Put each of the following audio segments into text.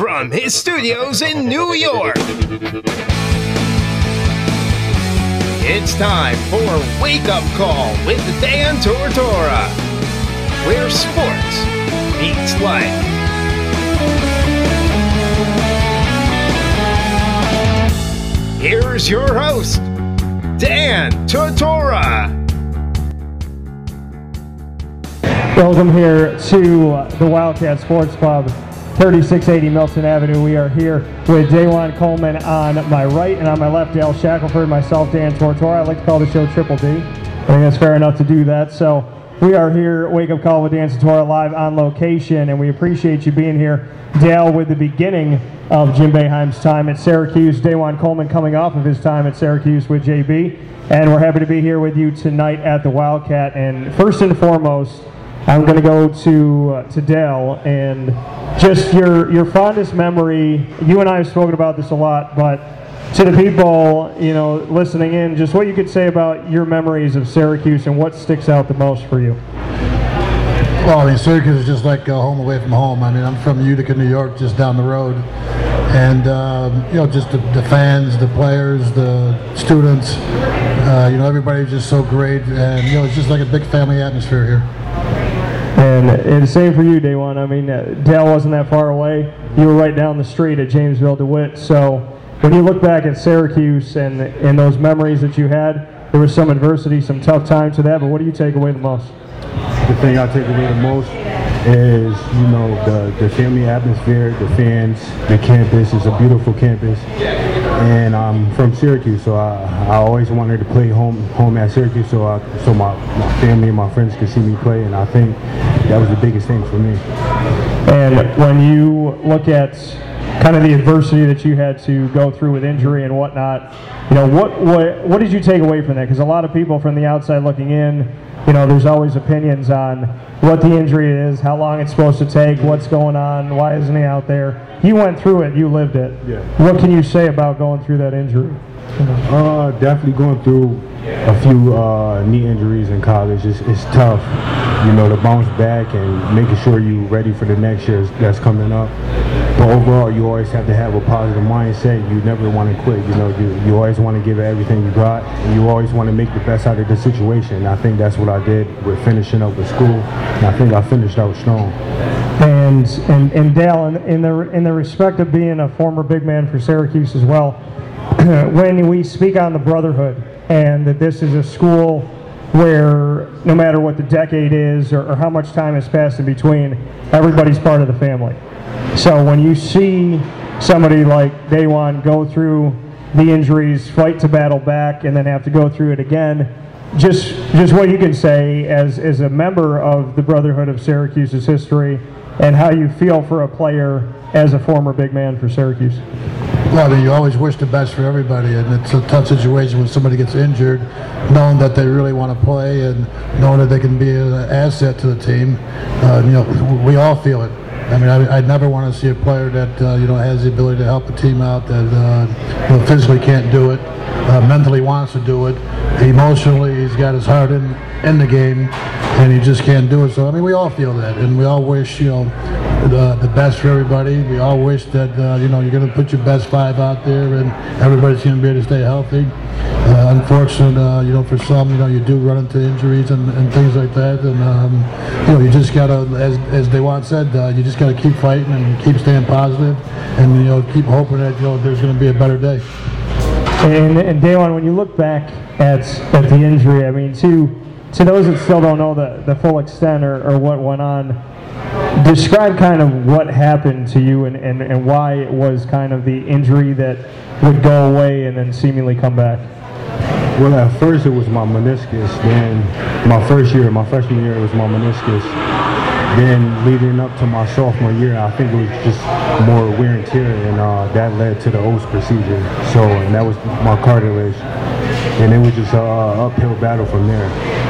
from his studios in New York. It's time for Wake Up Call with Dan Tortora, where sports meets life. Here's your host, Dan Tortora. Welcome here to the Wildcat Sports Club, 3680 Milton Avenue. We are here with DaJuan Coleman on my right and on my left, Dale Shackleford, myself, Dan Tortora. I like to call the show Triple D. I think that's fair enough to do that. So we are here, Wake Up Call with Dan Tortora, live on location, and we appreciate you being here, Dale, with the beginning of Jim Boeheim's time at Syracuse. DaJuan Coleman coming off of his time at Syracuse with JB. And we're happy to be here with you tonight at the Wildcat. And first and foremost, I'm going to go to uh, to Dale and just your your fondest memory. You and I have spoken about this a lot, but to the people you know listening in, just what you could say about your memories of Syracuse and what sticks out the most for you. Well, I mean, Syracuse is just like uh, home away from home. I mean, I'm from Utica, New York, just down the road. And, um, you know, just the, the, fans, the players, the students, uh, you know, everybody's just so great. And, you know, it's just like a big family atmosphere here. And, and same for you, DaJuan. I mean, uh, Dale wasn't that far away. You were right down the street at Jamesville DeWitt. So when you look back at Syracuse and, and those memories that you had, there was some adversity, some tough times to that, but what do you take away the most? The thing I take away the most is, you know, the, the family atmosphere, the fans, the campus. is a beautiful campus. And I'm from Syracuse, so I, I always wanted to play home home at Syracuse so I, so my, my family and my friends could see me play. And I think that was the biggest thing for me. And when you look at kind of the adversity that you had to go through with injury and whatnot, you know, what, what, what did you take away from that? Because a lot of people from the outside looking in, you know, there's always opinions on what the injury is, how long it's supposed to take, what's going on, why isn't he out there. You went through it, you lived it. Yeah. What can you say about going through that injury? Uh, definitely going through a few uh, knee injuries in college. It's, it's tough, you know, to bounce back and making sure you're ready for the next year that's coming up. But overall, you always have to have a positive mindset. You never want to quit. You know, you, you always want to give everything you got. And you always want to make the best out of the situation. And I think that's what I did with finishing up with school. And I think I finished out strong. And and, and Dale, in, in the in the respect of being a former big man for Syracuse as well, when we speak on the brotherhood and that this is a school where no matter what the decade is or, or, how much time has passed in between, everybody's part of the family. So when you see somebody like DaJuan go through the injuries, fight to battle back, and then have to go through it again, just just what you can say as, as a member of the Brotherhood of Syracuse's history and how you feel for a player as a former big man for Syracuse. Well, I mean, you always wish the best for everybody, and it's a tough situation when somebody gets injured, knowing that they really want to play and knowing that they can be an asset to the team. Uh, you know, we all feel it. I mean, I, would never want to see a player that uh, you know has the ability to help the team out that uh, you know, physically can't do it, uh, mentally wants to do it, emotionally he's got his heart in in the game, and he just can't do it. So I mean, we all feel that, and we all wish you know the, the best for everybody. We all wish that uh, you know you're going to put your best five out there, and everybody's going to be able to stay healthy. Uh, unfortunately, uh, you know, for some, you know, you do run into injuries and, and things like that, and um, you know, you just gotta, as as DaJuan said, uh, you just gotta keep fighting and keep staying positive, and you know, keep hoping that you know there's going to be a better day. And, and DaJuan, when you look back at at the injury, I mean, to to those that still don't know the, the full extent or, or what went on, describe kind of what happened to you and, and, and why it was kind of the injury that would go away and then seemingly come back. Well, at first it was my meniscus. Then my first year, my freshman year, it was my meniscus. Then leading up to my sophomore year, I think it was just more wear and tear, and uh, that led to the Oss procedure. So, and that was my cartilage, and it was just an uphill battle from there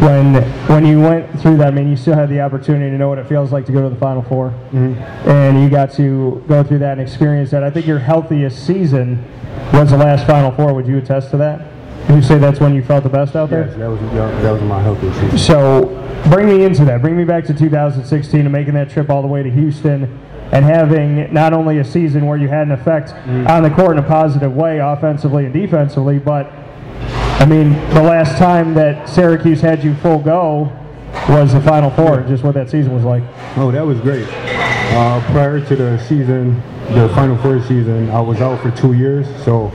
when when you went through that, I mean, you still had the opportunity to know what it feels like to go to the Final 4 mm-hmm. and you got to go through that and experience that. I think your healthiest season was the last Final Four. Would you attest to that? Would you say that's when you felt the best out there? Yes, that was that was my healthiest season. So, bring me into that. Bring me back to 2016 and making that trip all the way to Houston. and having not only a season where you had an effect Mm-hmm. on the court in a positive way, offensively and defensively, but I mean, the last time that Syracuse had you full go was the Final Four, just what that season was like. Oh, that was great. Uh, prior to the season, the Final Four season, I was out for two years. So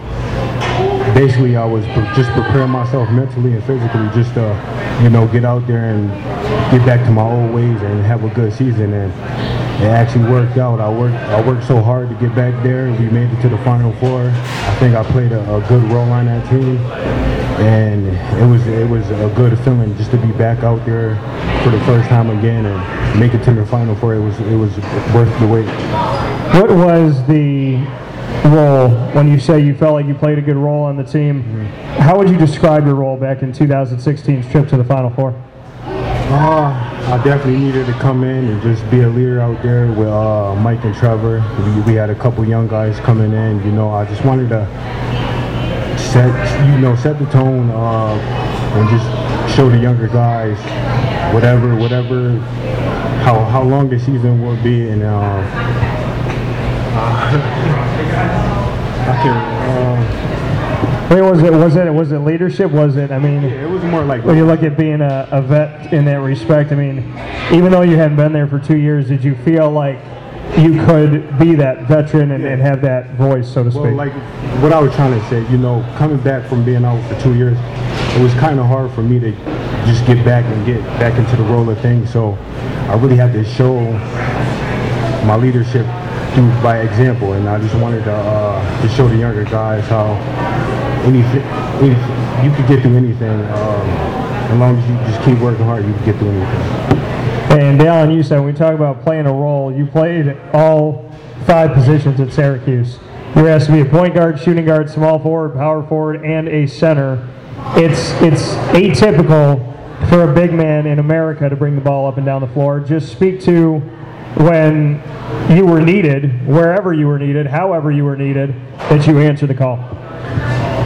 basically, I was just preparing myself mentally and physically just to, you know, get out there and get back to my old ways and have a good season. And it actually worked out. I worked, I worked so hard to get back there. We made it to the Final Four. I think I played a, a good role on that team and it was it was a good feeling just to be back out there for the first time again and make it to the final four. It was it was worth the wait. What was the role when you say you felt like you played a good role on the team? How would you describe your role back in 2016's trip to the Final Four? Uh, I definitely needed to come in and just be a leader out there with uh, Mike and Trevor. We, we had a couple young guys coming in. You know, I just wanted to set you know set the tone uh, and just show the younger guys whatever whatever how how long the season will be and uh, I can mean, was it was it was it leadership? Was it? I mean, uh, it was more like when you look at being a, a vet in that respect, I mean, even though you hadn't been there for two years, did you feel like you could be that veteran and, and have that voice, so to speak? Well, like what I was trying to say, you know, coming back from being out for two years, it was kind of hard for me to just get back and get back into the role of things. So I really had to show my leadership through by example, and I just wanted to uh, to show the younger guys how anything, anything you could get through anything. Um, as long as you just keep working hard, you can get through anything. And Dallin, you said when we talk about playing a role, you played all five positions at Syracuse. You were asked to be a point guard, shooting guard, small forward, power forward, and a center. It's it's atypical for a big man in America to bring the ball up and down the floor. Just speak to when you were needed, wherever you were needed, however you were needed, that you answer the call.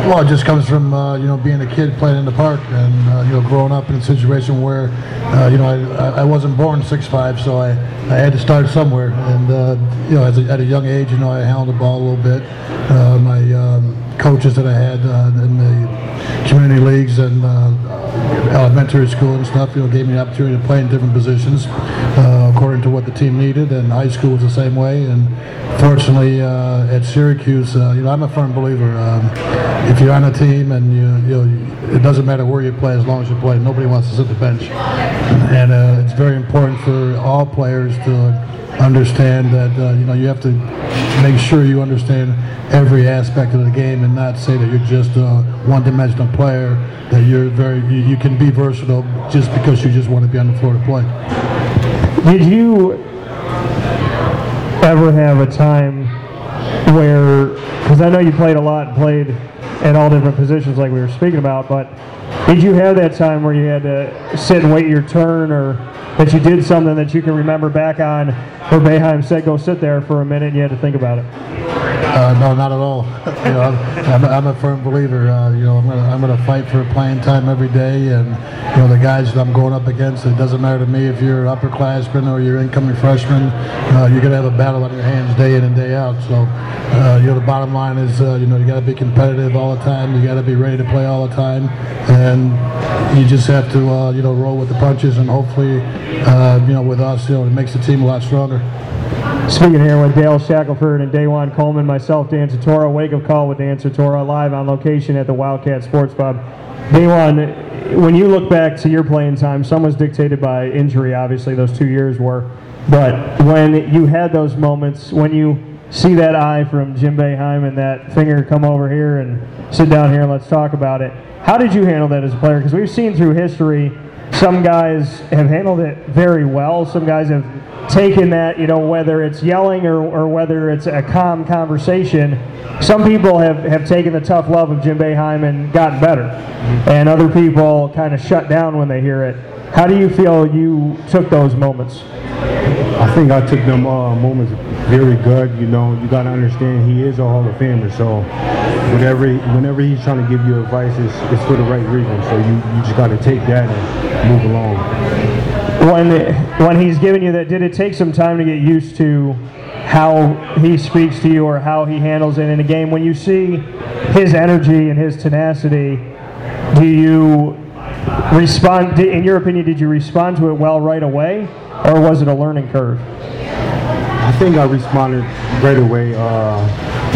Well, it just comes from uh, you know being a kid playing in the park and uh, you know growing up in a situation where uh, you know I, I wasn't born 6'5", so I, I had to start somewhere. And uh, you know a, at a young age, you know I handled the ball a little bit. Uh, my um, coaches that I had uh, in the community leagues and elementary school and stuff, you know, gave me the opportunity to play in different positions according to what the team needed. And high school was the same way. And fortunately, uh, at Syracuse, uh, you know, I'm a firm believer. Um, if you're on a team and you, you know, it doesn't matter where you play as long as you play. Nobody wants to sit the bench, and uh, it's very important for all players to understand that uh, you know you have to make sure you understand every aspect of the game and not say that you're just a one-dimensional player. That you're very you, you can be versatile just because you just want to be on the floor to play. Did you ever have a time where, because I know you played a lot and played at all different positions like we were speaking about, but did you have that time where you had to sit and wait your turn or that you did something that you can remember back on where Boeheim said go sit there for a minute and you had to think about it? Uh, no, not at all. you know, I'm, I'm, a firm believer. Uh, you know, I'm gonna I'm gonna fight for playing time every day, and you know the guys that I'm going up against. It doesn't matter to me if you're an upperclassman or you're incoming freshman. Uh, you're gonna have a battle on your hands day in and day out. So, uh, you know, the bottom line is, uh, you know, you gotta be competitive all the time. You gotta be ready to play all the time, and you just have to, uh, you know, roll with the punches, and hopefully, uh, you know, with us, you know, it makes the team a lot stronger. Speaking here with Dale Shackleford and DaJuan Coleman, myself, Dan Tortora, Wake Up Call with Dan Tortora, live on location at the Wildcat Sports Pub. DaJuan, when you look back to your playing time, some was dictated by injury, obviously, those two years were. But when you had those moments, when you see that eye from Jim Boeheim and that finger come over here and sit down here and let's talk about it, how did you handle that as a player? Because we've seen through history, some guys have handled it very well. Some guys have taken that, you know, whether it's yelling or, or whether it's a calm conversation. Some people have, have taken the tough love of Jim Boeheim and gotten better. And other people kind of shut down when they hear it. How do you feel you took those moments? I think I took them uh, moments very good. You know, you got to understand he is a Hall of Famer. So whatever, whenever he's trying to give you advice, it's, it's for the right reason. So you, you just got to take that and move along. When when he's giving you that, did it take some time to get used to how he speaks to you or how he handles it in a game. When you see his energy and his tenacity, do you respond? In your opinion, did you respond to it well right away, or was it a learning curve? I think I responded right away. Uh,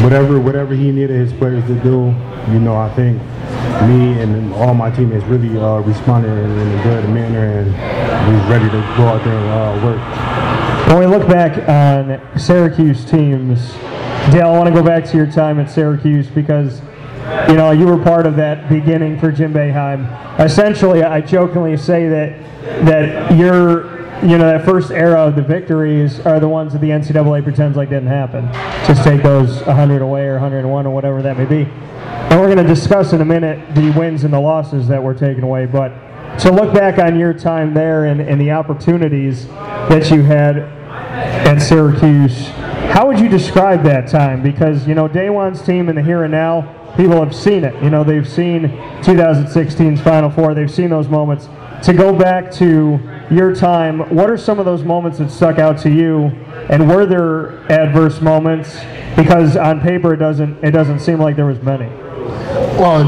whatever whatever he needed his players to do, you know, I think me and all my teammates really uh, responded in a good manner and we was ready to go out there and uh, work. When we look back on Syracuse teams, Dale, I want to go back to your time at Syracuse because you know you were part of that beginning for Jim Boeheim. Essentially, I jokingly say that that your you know that first era of the victories are the ones that the NCAA pretends like didn't happen. Just take those 100 away or 101 or whatever that may be. And we're going to discuss in a minute the wins and the losses that were taken away. But to look back on your time there and, and the opportunities that you had at Syracuse, how would you describe that time? Because, you know, DaJuan's team in the here and now, people have seen it. You know, they've seen 2016's Final Four, they've seen those moments. To go back to your time, what are some of those moments that stuck out to you? And were there adverse moments? Because on paper, it doesn't it doesn't seem like there was many. Well,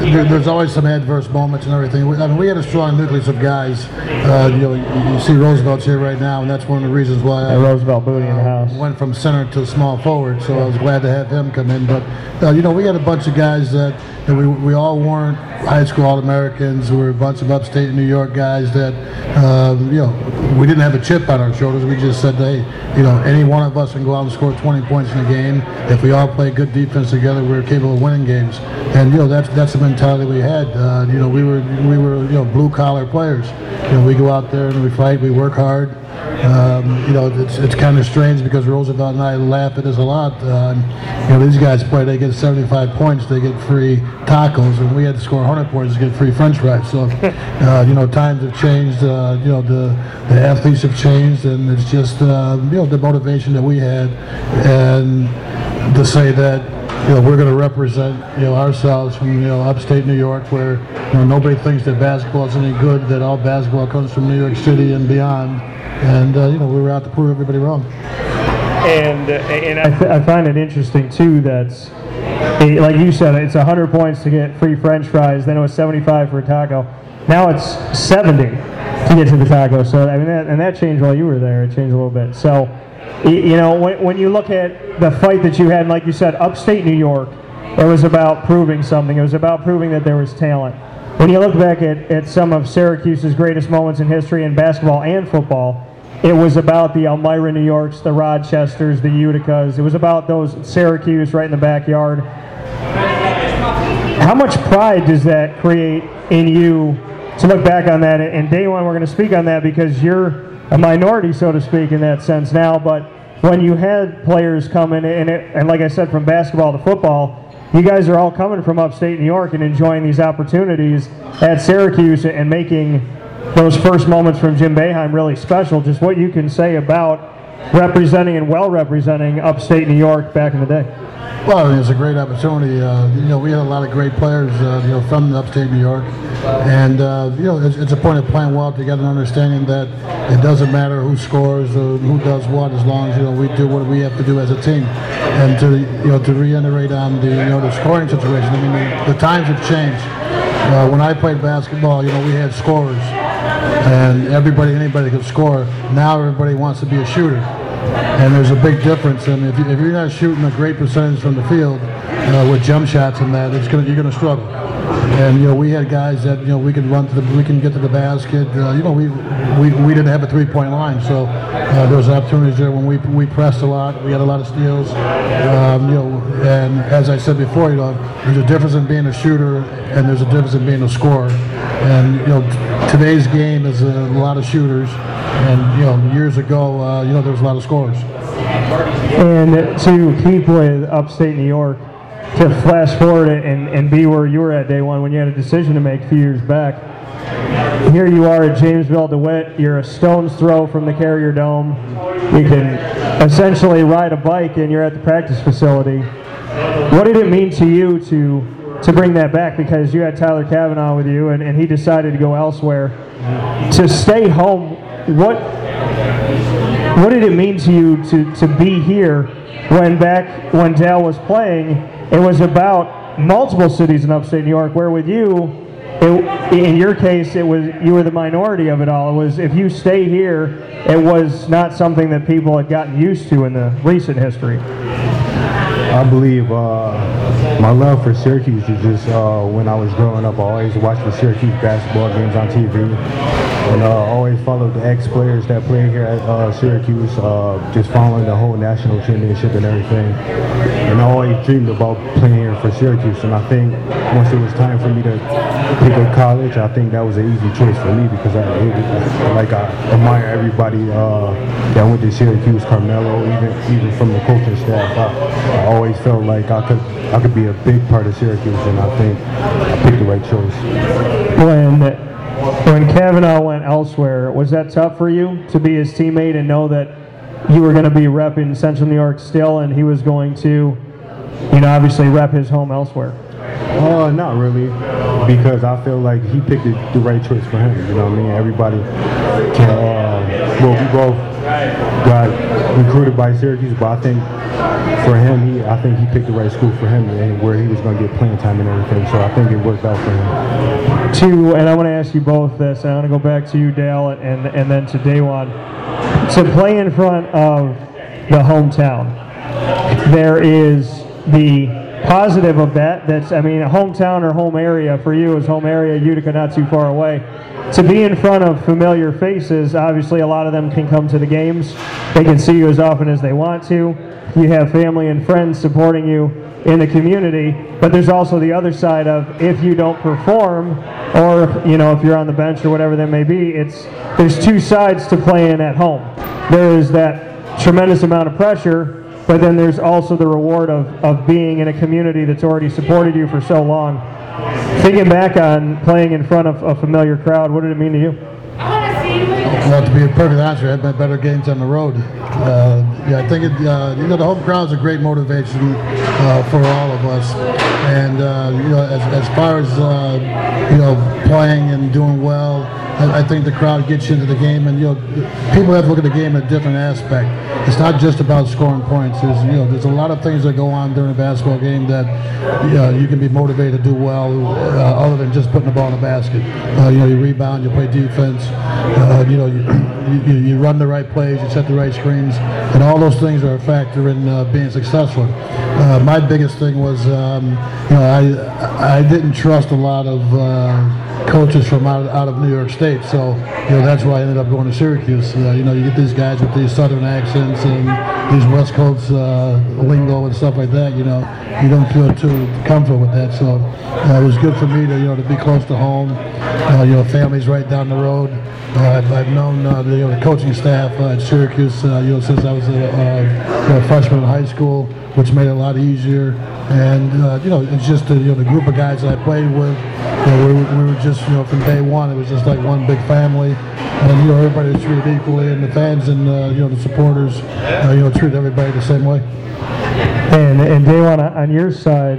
there's always some adverse moments and everything. I mean, we had a strong nucleus of guys. Uh, you know, you, see Roosevelt's here right now, and that's one of the reasons why I And Roosevelt Bouie in the house. went from center to small forward. So I was glad to have him come in. But uh, you know, we had a bunch of guys that, that we we all weren't high school All Americans. We were a bunch of upstate New York guys that um, you know we didn't have a chip on our shoulders. We just said, hey, you know, any one of us can go out and score 20 points in a game. If we all play good defense together, we're capable of winning games. And you know, that's that's the mentality we had. Uh, you know, we were we were you know blue collar players. You know, we go out there and we fight. We work hard. Um, you know, it's, it's kind of strange because Roosevelt and I laugh at this a lot. Uh, you know, these guys play, they get 75 points, they get free tacos, and we had to score 100 points to get free french fries. So, uh, you know, times have changed, uh, you know, the, the athletes have changed, and it's just, uh, you know, the motivation that we had. And to say that, you know, we're going to represent, you know, ourselves from, you know, upstate New York where, you know, nobody thinks that basketball is any good, that all basketball comes from New York City and beyond. And, uh, you know, we were out to prove everybody wrong. And uh, and I, th- I find it interesting too that, like you said, it's 100 points to get free French fries. Then it was 75 for a taco. Now it's 70 to get to the taco. So I mean, that, and that changed while you were there. It changed a little bit. So, you know, when, when you look at the fight that you had, like you said, upstate New York, it was about proving something. It was about proving that there was talent. When you look back at, at some of Syracuse's greatest moments in history in basketball and football, it was about the Elmira New Yorks, the Rochesters, the Uticas. It was about those Syracuse right in the backyard. How much pride does that create in you to look back on that? And DaJuan, we're going to speak on that because you're a minority, so to speak, in that sense now. But when you had players coming in, it, and like I said, from basketball to football, you guys are all coming from upstate New York and enjoying these opportunities at Syracuse and making those first moments from Jim Boeheim really special. Just what you can say about representing and well representing upstate New York back in the day. Well, I mean, it's a great opportunity. Uh, you know, we had a lot of great players, uh, you know, from upstate New York, and uh, you know, it's, it's a point of playing well together, and understanding that it doesn't matter who scores or who does what, as long as you know we do what we have to do as a team. And to you know, to reiterate on the you know the scoring situation. I mean, the, the times have changed. Uh, when I played basketball, you know, we had scorers, and everybody, anybody could score. Now everybody wants to be a shooter. And there's a big difference. And if, you, you're not shooting a great percentage from the field uh, with jump shots and that, it's gonna, you're going to struggle. And you know, we had guys that you know we could run to the, we can get to the basket. Uh, you know, we, we we didn't have a three-point line, so uh, there was opportunities there when we we pressed a lot. We had a lot of steals. Um, you know, and as I said before, you know, there's a difference in being a shooter and there's a difference in being a scorer. And you know, today's game is a lot of shooters, and you know, years ago, uh, you know, there was a lot of scorers. And to keep with upstate New York, to flash forward and, and be where you were at DaJuan when you had a decision to make a few years back. Here you are at Jamesville DeWitt. You're a stone's throw from the Carrier Dome. You can essentially ride a bike and you're at the practice facility. What did it mean to you to to bring that back? Because you had Tyler Cavanaugh with you and, and he decided to go elsewhere. To stay home, what what did it mean to you to, to be here when back when Dale was playing, it was about multiple cities in upstate New York, where with you, it, in your case, it was you were the minority of it all. It was if you stay here, it was not something that people had gotten used to in the recent history. I believe uh, my love for Syracuse is just uh, when I was growing up, I always watched the Syracuse basketball games on TV. And uh, always followed the ex-players that play here at uh, Syracuse, uh, just following the whole national championship and everything. And I always dreamed about playing here for Syracuse. And I think once it was time for me to pick up college, I think that was an easy choice for me because I, it, like I admire everybody uh, that went to Syracuse, Carmelo, even even from the coaching staff. I, I always felt like I could I could be a big part of Syracuse, and I think I picked the right choice. When when Cavanaugh went elsewhere, was that tough for you to be his teammate and know that you were going to be repping Central New York still, and he was going to, you know, obviously rep his home elsewhere? Uh, not really, because I feel like he picked the, the right choice for him. You know what I mean? Everybody can. Uh, well, we both got recruited by Syracuse, but I think for him, he I think he picked the right school for him and where he was going to get playing time and everything. So I think it worked out for him. Two, and I want to ask you both this. I want to go back to you, Dale, and and then to DaJuan. To play in front of the hometown, there is the positive of that. That's, I mean, a hometown or home area for you is home area, Utica not too far away. To be in front of familiar faces, obviously a lot of them can come to the games. They can see you as often as they want to. You have family and friends supporting you in the community, but there's also the other side of if you don't perform, or you know if you're on the bench or whatever that may be, it's there's two sides to playing at home. There is that tremendous amount of pressure but then there's also the reward of, of being in a community that's already supported you for so long. Thinking back on playing in front of a familiar crowd, what did it mean to you? Well, to be a perfect honest, I had my better games on the road. Uh, yeah, I think it, uh, you know the home crowd is a great motivation uh, for all of us, and uh, you know as, as far as uh, you know playing and doing well, I, I, think the crowd gets you into the game, and you know people have to look at the game in a different aspect. It's not just about scoring points. There's you know there's a lot of things that go on during a basketball game that you, know, you can be motivated to do well, uh, other than just putting the ball in the basket. you know you rebound, you play defense, you know you, you, you, run the right plays, you set the right screens, and all those things are a factor in uh, being successful. Uh, my biggest thing was, um, you know, I I didn't trust a lot of uh, coaches from out, out of New York State, so you know that's why I ended up going to Syracuse. Uh, you know, you get these guys with these Southern accents and these West Coast uh, lingo and stuff like that. You know, you don't feel too comfortable with that, so uh, it was good for me to you know to be close to home. you know, family's right down the road. Uh, I've, I've, known uh, the, you know, the, coaching staff uh, at Syracuse, uh, you know, since I was a, a, freshman in high school, which made it a lot easier. And uh, you know, it's just you know the group of guys that I played with. You know, we, we, were just you know from day one, it was just like one big family, and you know everybody was treated equally, and the fans and uh, you know the supporters, you know, treated everybody the same way. And and DaJuan, on your side,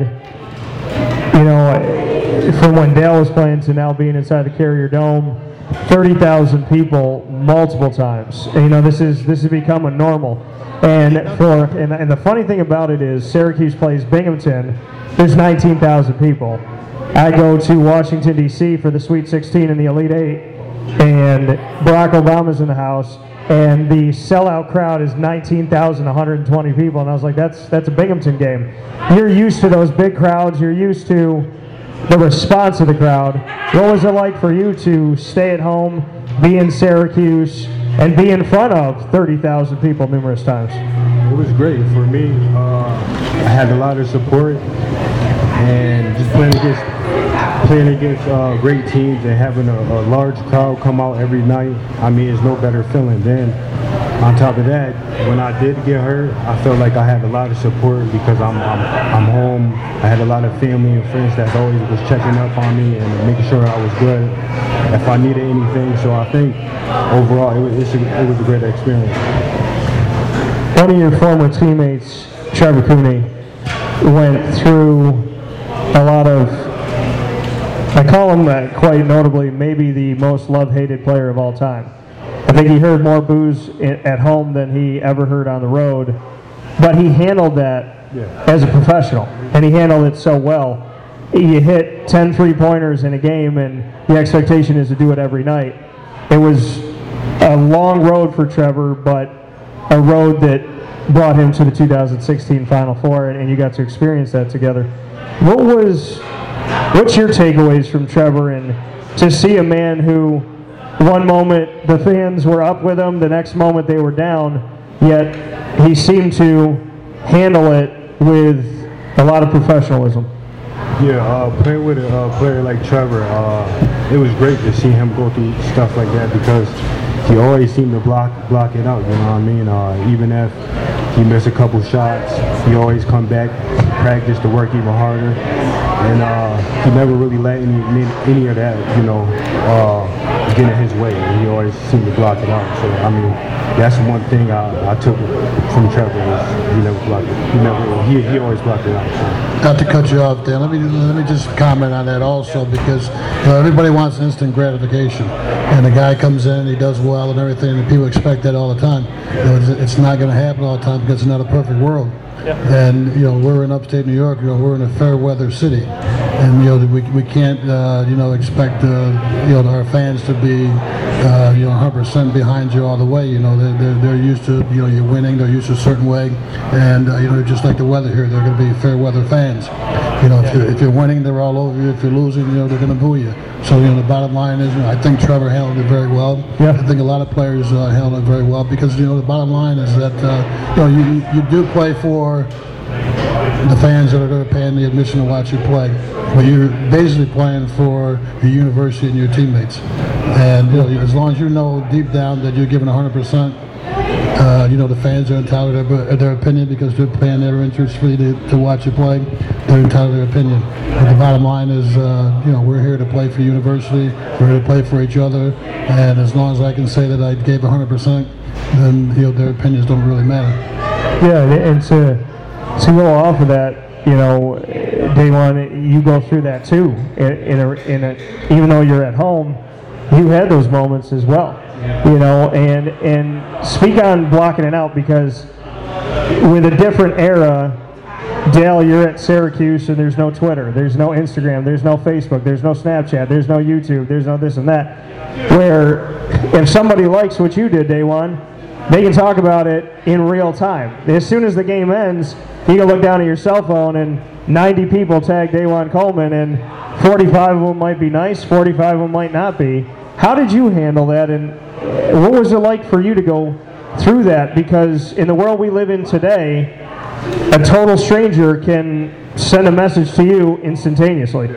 you know, from when Dale was playing to now being inside the Carrier Dome 30,000 people multiple times. And, you know, this is this has become a normal. And for and, and the funny thing about it is Syracuse plays Binghamton. There's 19,000 people. I go to Washington D.C. for the Sweet 16 and the Elite Eight, and Barack Obama's in the house, and the sellout crowd is 19,120 people. And I was like, that's that's a Binghamton game. You're used to those big crowds. You're used to the response of the crowd. What was it like for you to stay at home, be in Syracuse, and be in front of 30,000 people numerous times? It was great for me. Uh, I had a lot of support, and just playing against playing against uh, great teams and having a, a, large crowd come out every night. I mean, it's no better feeling. Then, on top of that, when I did get hurt, I felt like I had a lot of support because I'm, I'm, I'm home. I had a lot of family and friends that always was checking up on me and making sure I was good if I needed anything. So I think overall, it was, a, it was a great experience. One of your former teammates, Trevor Cooney, went through a lot of I call him uh, quite notably maybe the most love-hated player of all time. I think he heard more boos at home than he ever heard on the road. But he handled that yeah. as a professional, and he handled it so well. You hit 10 three pointers in a game, and the expectation is to do it every night. It was a long road for Trevor, but a road that brought him to the 2016 Final Four, and you got to experience that together. What was, what's your takeaways from Trevor, and to see a man who, one moment the fans were up with him, the next moment they were down, yet he seemed to handle it with a lot of professionalism. Yeah, uh, playing with a uh, player like Trevor, uh, it was great to see him go through stuff like that because he always seemed to block block it out. You know what I mean? Uh, even if he missed a couple shots, he always come back, practice to work even harder, and uh, he never really let any any of that, you know, uh, get in his way. He always seemed to block it out. So I mean, that's one thing I, I took from Trevor was he never blocked it. He never he, he always blocked it out. So. Not to cut you off, Dan. Let me let me just comment on that also because you know, everybody wants instant gratification, and the guy comes in, he does well and everything, and people expect that all the time. You know, it's, it's not going to happen all the time because it's not a perfect world. Yeah. And you know we're in upstate New York. You know we're in a fair weather city, and you know we, we can't uh, you know expect uh, you know our fans to be uh, you know 100% behind you all the way. You know they're, they're, they're used to you know you're winning. They're used to a certain way, and uh, you know just like the weather here, they're going to be fair weather fans. You know if you're, if you're winning, they're all over you. If you're losing, you know they're going to boo you. So you know the bottom line is, you know, I think Trevor handled it very well. Yeah. I think a lot of players uh, handled it very well because you know the bottom line is that uh, you know you you do play for the fans that are going to pay in the admission to watch you play. But you're basically playing for the university and your teammates. And you know, as long as you know deep down that you're giving 100%, uh, you know, the fans are entitled to their, their opinion because they're paying their interest fee to, to watch you play. They're entitled to their opinion. But the bottom line is, uh, you know, we're here to play for university. We're here to play for each other. And as long as I can say that I gave 100%, then, you know, their opinions don't really matter. Yeah, and to go off of that, you know, DaJuan, you go through that too. In, in, a, in a, even though you're at home, you had those moments as well you know, and and speak on blocking it out because with a different era, Dale, you're at Syracuse and there's no Twitter, there's no Instagram, there's no Facebook, there's no Snapchat, there's no YouTube, there's no this and that. Where if somebody likes what you did DaJuan, they can talk about it in real time. As soon as the game ends, you can look down at your cell phone and 90 people tag DaJuan Coleman, and 45 of them might be nice, 45 of them might not be. How did you handle that, and what was it like for you to go through that? Because in the world we live in today, a total stranger can send a message to you instantaneously.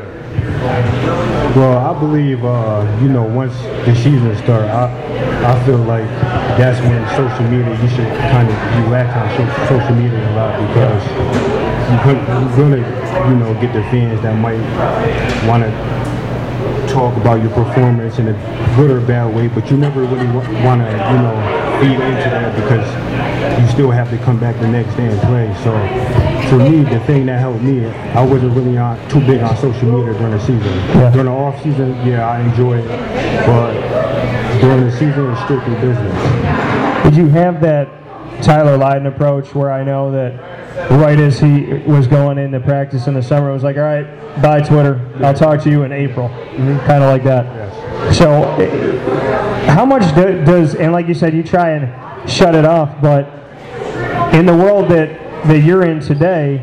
Well, I believe, uh, you know, once the season starts, I, I feel like that's when social media, you should kind of relax on social media a lot because you're going to, you know, get the fans that might want to talk about your performance in a good or bad way, but you never really want to, you know, feed into that because you still have to come back the next day and play. So for me, the thing that helped me, I wasn't really on too big on social media during the season. Yeah. During the off season, yeah, I enjoy it, but during the season, it's strictly business. Did you have that Tyler Lydon approach where I know that right as he was going into practice in the summer, it was like, all right, bye Twitter. I'll talk to you in April. Mm-hmm. Kind of like that. Yes. So, how much do, does and like you said, you try and shut it off, but in the world that that you're in today,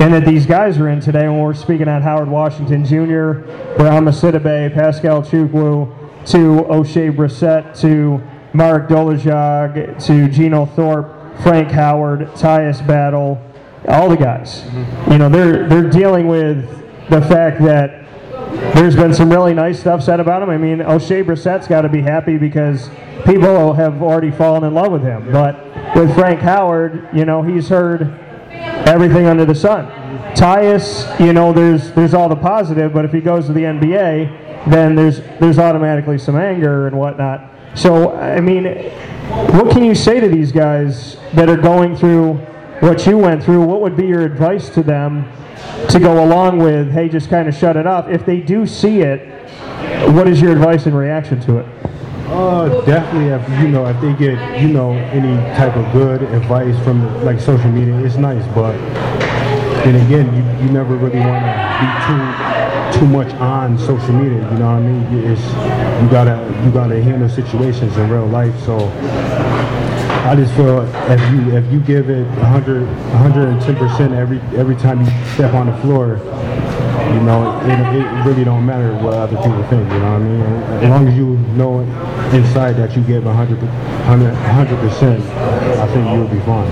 and that these guys are in today, when we're speaking on Howard Washington Jr., Bourama Sidibe, Pascal Chukwu, to Oshae Brissett, to Marek Dolezaj, to Geno Thorpe, Frank Howard, Tyus Battle, all the guys. Mm-hmm. You know, they're they're dealing with the fact that there's been some really nice stuff said about him. I mean, Oshae Brissett's got to be happy because people have already fallen in love with him. But with Frank Howard, you know, he's heard everything under the sun. Tyus, you know, there's there's all the positive, but if he goes to the NBA, then there's there's automatically some anger and whatnot. So, I mean, what can you say to these guys that are going through what you went through, what would be your advice to them to go along with, hey, just kind of shut it off? If they do see it, what is your advice in reaction to it? Uh, definitely. If you know, if they get you know any type of good advice from like social media, it's nice. But then again, you, you never really want to be too too much on social media. You know what I mean? It's you gotta you gotta handle situations in real life. So I just feel if you if you give it 100 110 percent every every time you step on the floor, you know, it, it really don't matter what other people think, you know what I mean? As long as you know inside that you give 100, 100%, I think you'll be fine.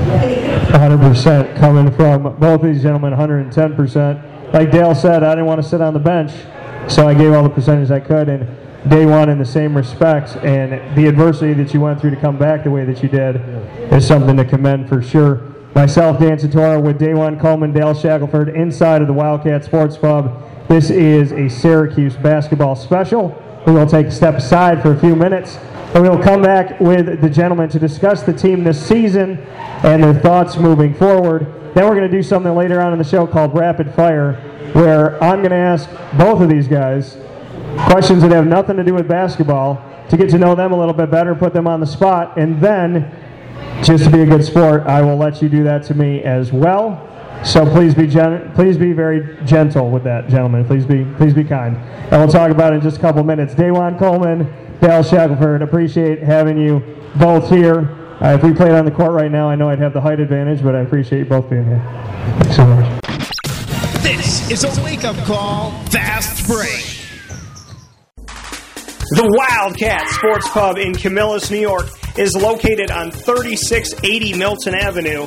100% coming from both these gentlemen, 110%. Like Dale said, I didn't want to sit on the bench, so I gave all the percentage I could. And DaJuan, in the same respects, and the adversity that you went through to come back the way that you did is something to commend for sure. Myself, Dan Tortora, with DaJuan Coleman, Dale Shackleford, inside of the Wildcat Sports Pub. This is a Syracuse basketball special. We will take a step aside for a few minutes, and we will come back with the gentlemen to discuss the team this season and their thoughts moving forward. Then we're going to do something later on in the show called Rapid Fire, where I'm going to ask both of these guys questions that have nothing to do with basketball to get to know them a little bit better, put them on the spot, and then just to be a good sport, I will let you do that to me as well. So please be gen- please be very gentle with that, gentlemen. Please be please be kind. And we'll talk about it in just a couple minutes. Dajuan Coleman, Dale Shackleford, appreciate having you both here. Uh, if we played on the court right now, I know I'd have the height advantage, but I appreciate you both being here. Thanks so much. This is a wake up call, fast break. The Wildcat Sports Pub in Camillus, New York is located on 3680 Milton Avenue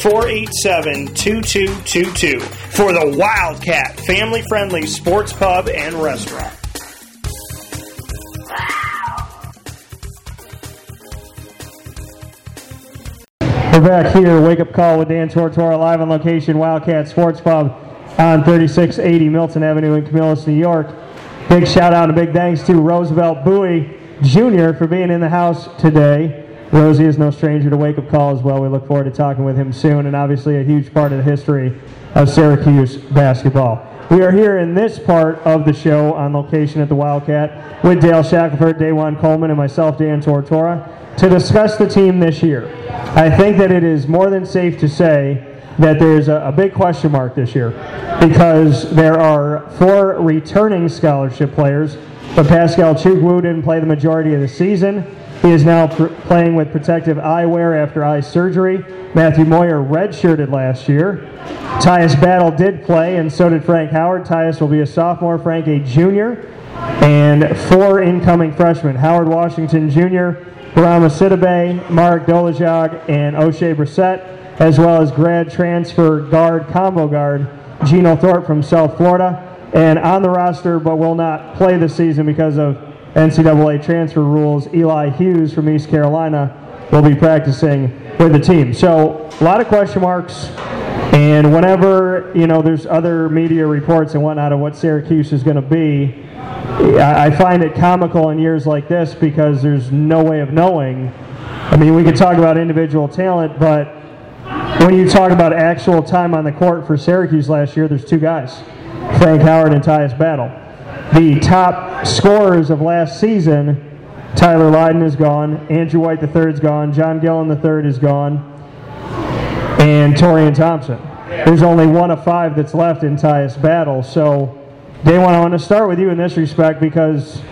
487 2222 for the Wildcat family friendly sports pub and restaurant. We're back here, Wake Up Call with Dan Tortora, live on location, Wildcat Sports Pub on 3680 Milton Avenue in Camillus, New York. Big shout out and big thanks to Roosevelt Bouie Jr. for being in the house today. Rosie is no stranger to Wake Up Call as well. We look forward to talking with him soon, and obviously a huge part of the history of Syracuse basketball. We are here in this part of the show on location at the Wildcat with Dale Shackleford, Dajuan Coleman, and myself, Dan Tortora, to discuss the team this year. I think that it is more than safe to say that there's a, a big question mark this year because there are four returning scholarship players, but Pascal Chukwu didn't play the majority of the season. He is now pr- playing with protective eyewear after eye surgery. Matthew Moyer redshirted last year. Tyus Battle did play, and so did Frank Howard. Tyus will be a sophomore, Frank a junior, and four incoming freshmen Howard Washington Jr., Bourama Sidibe, Marek Dolezaj, and Oshae Brissett, as well as grad transfer guard, combo guard, Geno Thorpe from South Florida. And on the roster, but will not play this season because of NCAA transfer rules, Eli Hughes from East Carolina will be practicing with the team. So a lot of question marks. And whenever you know there's other media reports and whatnot of what Syracuse is going to be, I find it comical in years like this because there's no way of knowing. I mean, we could talk about individual talent, but when you talk about actual time on the court for Syracuse last year, there's two guys, Frank Howard and Tyus Battle. The top scorers of last season, Tyler Lydon is gone, Andrew White III is gone, John Gillon III is gone, and Taurean Thompson. There's only one of five that's left in Tyus Battle. So, DaJuan, I want to start with you in this respect because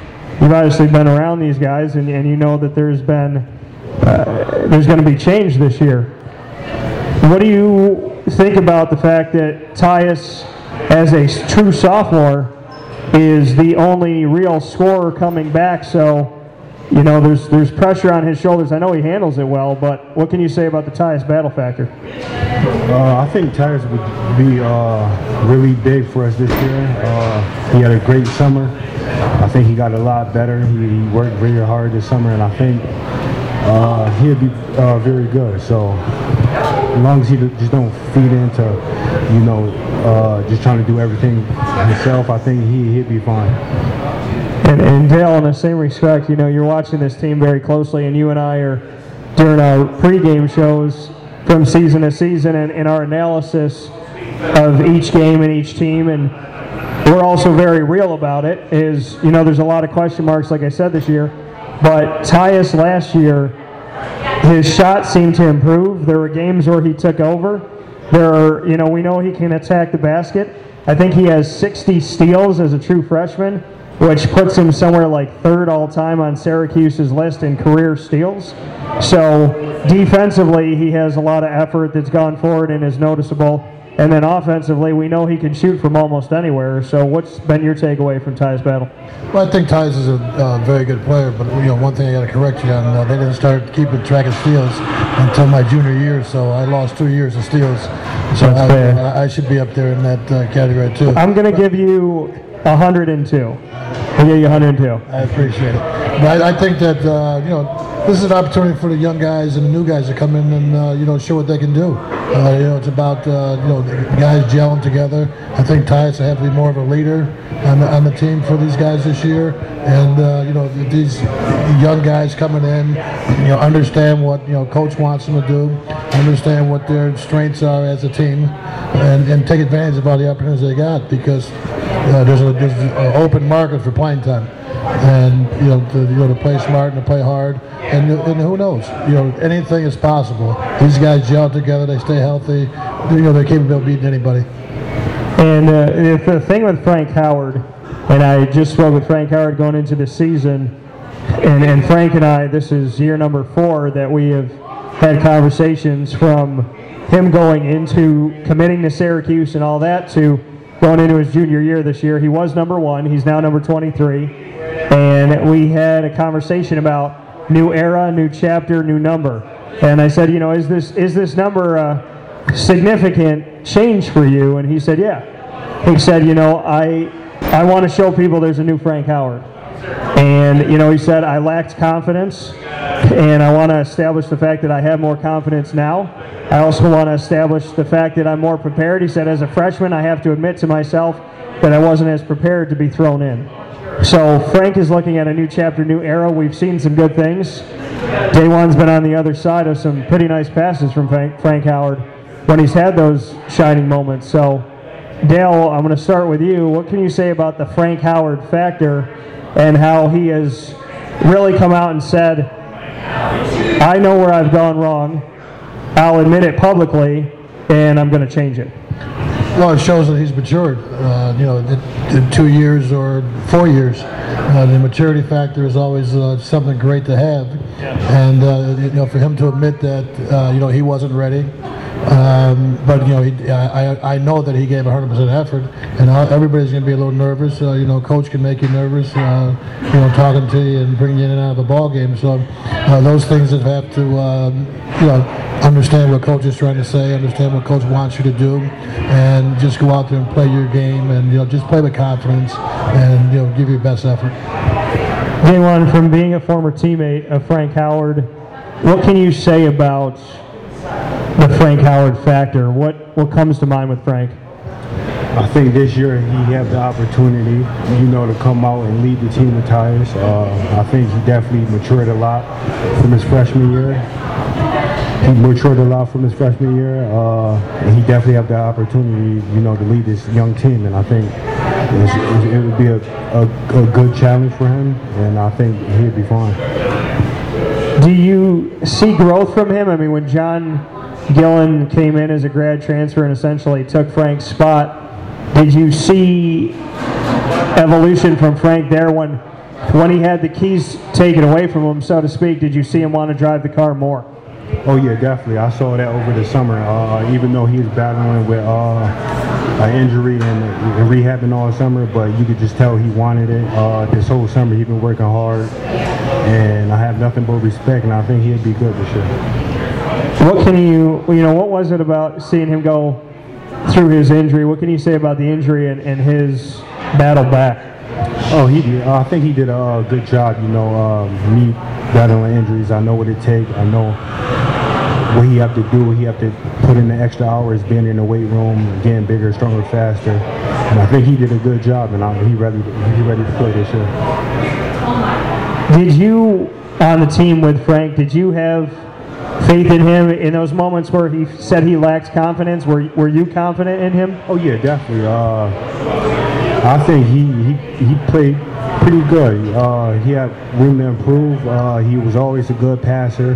you've obviously been around these guys and, and you know that there's been uh, there's going to be change this year. What do you think about the fact that Tyus, as a true sophomore, is the only real scorer coming back. So, you know, there's there's pressure on his shoulders. I know he handles it well, but what can you say about the Tyus Battle factor? Uh, I think Tyus would be uh, really big for us this year. Uh, he had a great summer. I think he got a lot better. He, he worked very hard this summer, and I think uh, he'll be uh, very good. So as long as he just don't feed into, you know, uh, just trying to do everything himself, I think he, he'll be fine. And, and Dale, in the same respect, you know, you're watching this team very closely, and you and I are during our pregame shows from season to season and, and our analysis of each game and each team. And we're also very real about it. Is you know, there's a lot of question marks, like I said this year. But Tyus last year, his shot seemed to improve. There were games where he took over. There are, you know, we know he can attack the basket. I think he has 60 steals as a true freshman, which puts him somewhere like third all time on Syracuse's list in career steals. So defensively, he has a lot of effort that's gone forward and is noticeable. And then offensively, we know he can shoot from almost anywhere. So, what's been your takeaway from Tyus Battle? Well, I think Tyus is a uh, very good player, but you know, one thing I got to correct you on: uh, they didn't start keeping track of steals until my junior year, so I lost two years of steals. So I, I, I, should be up there in that uh, category too. I'm going to give you 102. I'll give you 102. I appreciate it. But I, I think that uh, you know this is an opportunity for the young guys and the new guys to come in and uh, you know show what they can do. Uh, you know, it's about uh, you know guys gelling together. I think Tyus will have to be more of a leader on the, on the team for these guys this year, and uh, you know these young guys coming in, you know, understand what you know coach wants them to do, understand what their strengths are as a team, and, and take advantage of all the opportunities they got because uh, there's a there's an open market for playing time and you know to, you know to play smart and to play hard. And, and who knows? You know anything is possible. These guys gel together. They stay healthy. You know they're capable of beating anybody. And uh, if the thing with Frank Howard and I just spoke with Frank Howard going into the season and, and Frank and I this is year number four that we have had conversations from him going into committing to Syracuse and all that to going into his junior year this year he was number one he's now number 23 and we had a conversation about new era, new chapter, new number. And I said, you know, is this is this number a significant change for you? And he said, yeah. He said, you know, I I want to show people there's a new Frank Howard. And you know, he said I lacked confidence, and I want to establish the fact that I have more confidence now. I also want to establish the fact that I'm more prepared. He said, as a freshman, I have to admit to myself that I wasn't as prepared to be thrown in. So Frank is looking at a new chapter, new era. We've seen some good things. DaJuan's been on the other side of some pretty nice passes from Frank, Howard when he's had those shining moments. So, Dale, I'm going to start with you. What can you say about the Frank Howard factor and how he has really come out and said, I know where I've gone wrong. I'll admit it publicly, and I'm going to change it. Well, it shows that he's matured. Uh, you know, in two years or four years, uh, the maturity factor is always uh, something great to have. Yeah. And uh, you know, for him to admit that uh, you know he wasn't ready, um, but you know, he, I, I know that he gave 100% effort, and everybody's going to be a little nervous. Uh, you know, coach can make you nervous. Uh, you know, talking to you and bringing you in and out of the ball game. So uh, those things that have to, um, you know, understand what coach is trying to say, understand what coach wants you to do, and just go out there and play your game, and you know, just play with confidence, and you know, give your best effort. DaJuan, from being a former teammate of Frank Howard, what can you say about the Frank Howard factor. What what comes to mind with Frank? I think this year he had the opportunity, you know, to come out and lead the team with Tyus. Uh, I think he definitely matured a lot from his freshman year. He matured a lot from his freshman year, uh, and he definitely had the opportunity, you know, to lead this young team. And I think it would be a, a, a good challenge for him, and I think he'd be fine. Do you see growth from him? I mean, when John Gillon came in as a grad transfer and essentially took Frank's spot. Did you see evolution from Frank there when when he had the keys taken away from him, so to speak? Did you see him want to drive the car more? Oh yeah, definitely. I saw that over the summer. Uh, even though he was battling with uh, an injury and, and rehabbing all summer, but you could just tell he wanted it. Uh, this whole summer he's been working hard, and I have nothing but respect, and I think he'll be good this year. What can you, you know, what was it about seeing him go through his injury? What can you say about the injury and, and his battle back? Oh, he did. Uh, I think he did a uh, good job. You know, um, me battling injuries. I know what it takes. I know what he have to do. He have to put in the extra hours, being in the weight room, getting bigger, stronger, faster. And I think he did a good job, and I, he ready. He ready to play this year. Did you on the team with Frank? Did you have faith in him in those moments where he said he lacks confidence? Were Were you confident in him? Oh yeah, definitely. Uh, I think he he, he played pretty good. Uh, he had room to improve. Uh, he was always a good passer,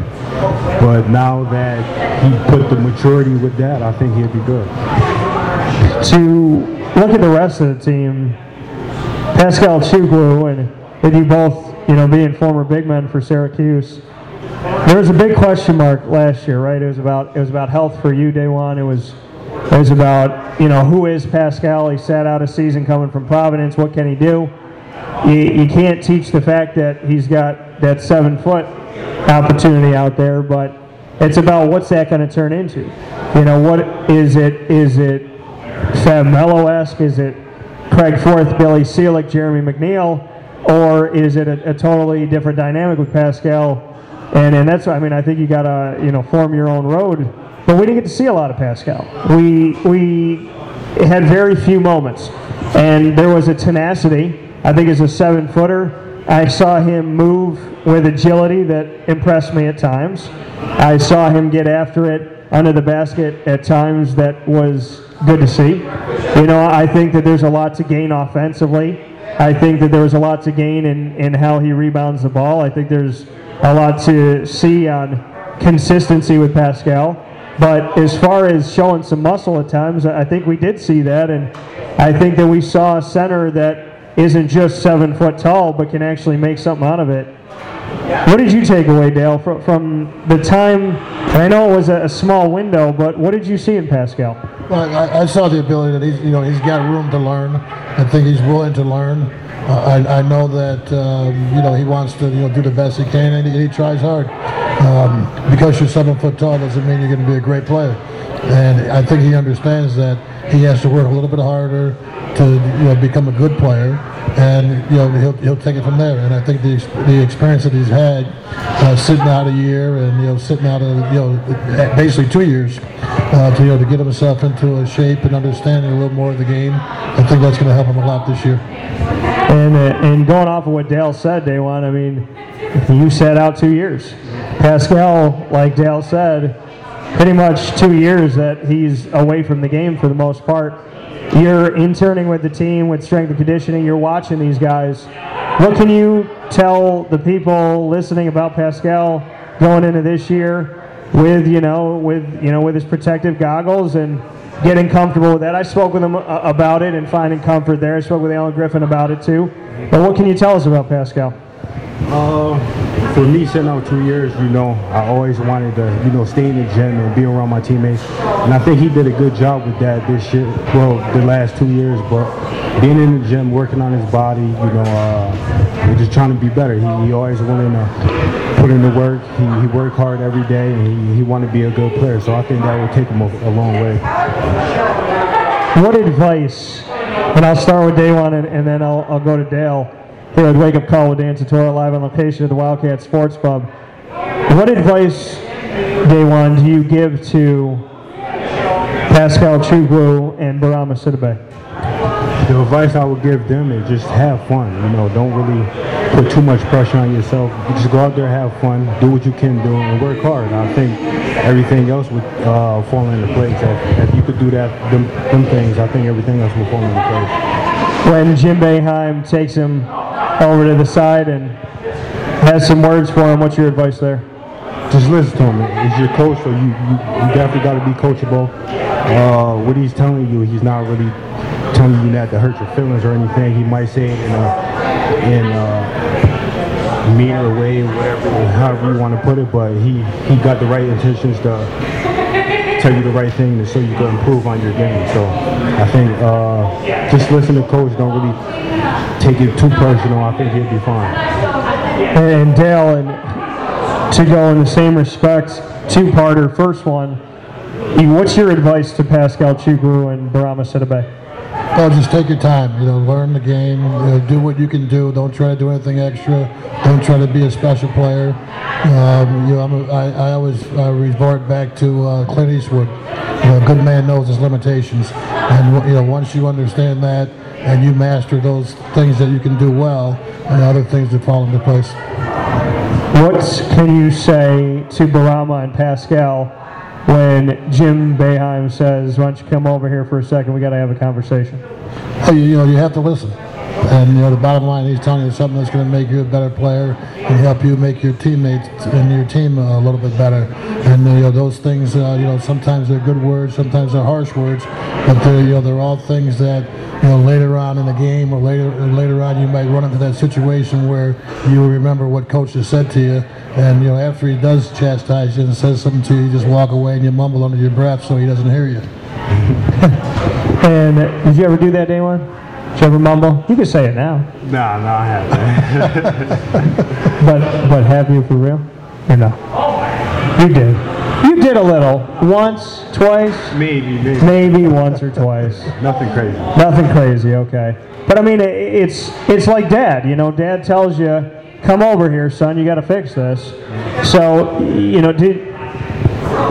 but now that he put the maturity with that, I think he'll be good. To look at the rest of the team, Pascal Chukwu and you both, you know, being former big men for Syracuse, there was a big question mark last year, right? It was about it was about health for you, DaJuan. It was it was about, you know, who is Pascal? He sat out a season coming from Providence. What can he do? You, you can't teach the fact that he's got that seven foot opportunity out there, but it's about what's that going to turn into. You know, what is it? Is it Fab Melo esque? Is it Craig Forth, Billy Celuck, Jeremy McNeil? Or is it a, a totally different dynamic with Pascal? And, and that's, I mean, I think you got to, you know, form your own road but we didn't get to see a lot of Pascal. We we had very few moments, and there was a tenacity. I think as a seven footer, I saw him move with agility that impressed me at times. I saw him get after it under the basket at times that was good to see. You know, I think that there's a lot to gain offensively. I think that there was a lot to gain in, in how he rebounds the ball. I think there's a lot to see on consistency with Pascal. But as far as showing some muscle at times, I think we did see that, and I think that we saw a center that isn't just seven foot tall, but can actually make something out of it. What did you take away, Dale, from, from the time? I know it was a, a, small window, but what did you see in Pascal? Well, I, I, saw the ability that he's, you know, he's got room to learn. I think he's willing to learn. I, I, know that um, you know he wants to you know do the best he can, and he, he tries hard. Um, because you're seven foot tall doesn't mean you're going to be a great player. And I think he understands that he has to work a little bit harder to you know become a good player, and you know he'll, he'll take it from there. And I think the the experience that he's had uh, sitting out a year and you know sitting out of you know basically two years uh, to you know to get himself into a shape and understanding a little more of the game, I think that's going to help him a lot this year. And uh, and going off of what Dale said, DaJuan, I mean, you sat out two years. Pascal, like Dale said, pretty much two years that he's away from the game for the most part. You're interning with the team with strength and conditioning. You're watching these guys. What can you tell the people listening about Pascal going into this year with you know with you know with his protective goggles and getting comfortable with that? I spoke with him uh, about it and finding comfort there. I spoke with Alan Griffin about it too. But what can you tell us about Pascal? Uh, for me, sitting out two years, you know, I always wanted to, you know, stay in the gym and be around my teammates. And I think he did a good job with that this year, well, the last two years. But being in the gym, working on his body, you know, uh, just trying to be better. He, he always willing to put in the work. He, he worked hard every day, and he, he wanted to be a good player. So I think that will take him a, a long way. What advice, and I'll start with DaJuan and, and then I'll, I'll go to Dale here at Wake Up Call with Dan Tortora live on location at the Wildcat Sports Pub. What advice, DaJuan, do you give to Pascal Chukwu and Bourama Sidibe? The advice I would give them is just have fun. You know, don't really put too much pressure on yourself. You just go out there, have fun, do what you can do, and work hard. I think everything else would uh, fall into place. If, if, you could do that, them, them things, I think everything else would fall into place. When Jim Boeheim takes him over to the side and has some words for him. What's your advice there? Just listen to him. He's your coach, so you, you, you definitely got to be coachable. Uh, what he's telling you, he's not really telling you that to hurt your feelings or anything. He might say it in a, in a meaner way, whatever, however you want to put it. But he he got the right intentions to tell you the right thing to so you can improve on your game. So I think uh, just listen to coach. Don't really take it too personal. I think he'll be fine. And Dale, and to go in the same respects, two-parter. First one, what's your advice to Pascal Chukwu and Bourama Sidibe? Oh, just take your time. You know, learn the game. You know, do what you can do. Don't try to do anything extra. Don't try to be a special player. Um, you know, I'm a, I, I always uh, resort back to uh, Clint Eastwood. You know, a good man knows his limitations, and you know, once you understand that and you master those things that you can do well, and other things that fall into place. What can you say to Bourama and Pascal when Jim Boeheim says, "Why don't you come over here for a second? We got to have a conversation." You know, you have to listen. And you know, the bottom line, he's telling you something that's going to make you a better player and help you make your teammates and your team a little bit better. And you know, those things, uh, you know, sometimes they're good words, sometimes they're harsh words, but they're you know, they're all things that you know later on in the game or later later on you might run into that situation where you remember what coach has said to you, and you know, after he does chastise you and says something to you, you just walk away and you mumble under your breath so he doesn't hear you. and did you ever do that, day one? Did you ever mumble? You can say it now. Nah, no, I haven't. but but have you for real? Or no? You did. You did a little. Once, twice, maybe, maybe, maybe once or twice. Nothing crazy. Nothing crazy. Okay. But I mean, it's it's like dad. You know, dad tells you, "Come over here, son. You got to fix this." So you know, did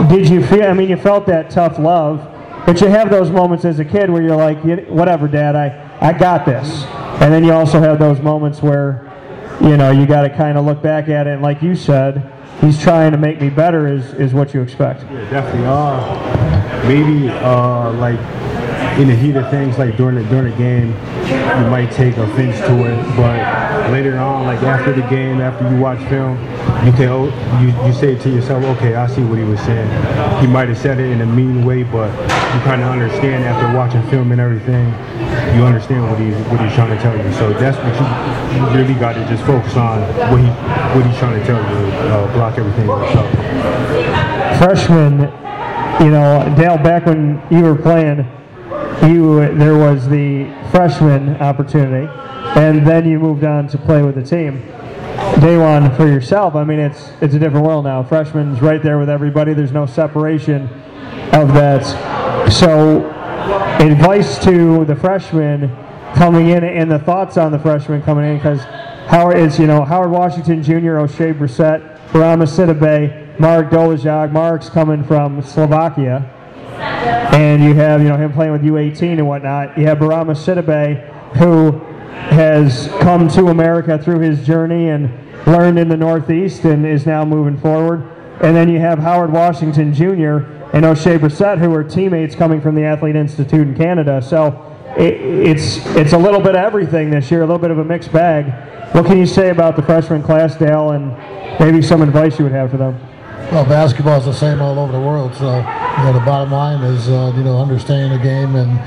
did you feel? I mean, you felt that tough love, but you have those moments as a kid where you're like, "Whatever, dad. I I got this." And then you also have those moments where, you know, you got to kind of look back at it, and like you said, he's trying to make me better. Is is what you expect? Yeah, definitely. Uh, maybe uh, like in the heat of things, like during the during the game, you might take offense to it, but later on, like after the game, after you watch film, you can oh, you you say to yourself, okay, I see what he was saying. He might have said it in a mean way, but you kind of understand after watching film and everything, you understand what he's what he's trying to tell you. So that's what you, you really got to just focus on what he what he's trying to tell you. Uh, block everything yourself. Freshman, you know, Dale, back when you were playing you there was the freshman opportunity, and then you moved on to play with the team. DaJuan for yourself. I mean, it's it's a different world now. Freshman's right there with everybody. There's no separation of that. So, advice to the freshmen coming in, and the thoughts on the freshmen coming in, because Howard is you know Howard Washington Jr., Oshae Brissett, Bourama Sidibe, Marek Dolezaj. Mark's coming from Slovakia and you have you know him playing with U18 and whatnot. You have Bourama Sidibe, who has come to America through his journey and learned in the Northeast and is now moving forward. And then you have Howard Washington Jr. and Oshae Brissett, who are teammates coming from the Athlete Institute in Canada. So it, it's it's a little bit of everything this year, a little bit of a mixed bag. What can you say about the freshman class, Dale, and maybe some advice you would have for them? Well, basketball is the same all over the world, so you know the bottom line is uh, you know understanding the game and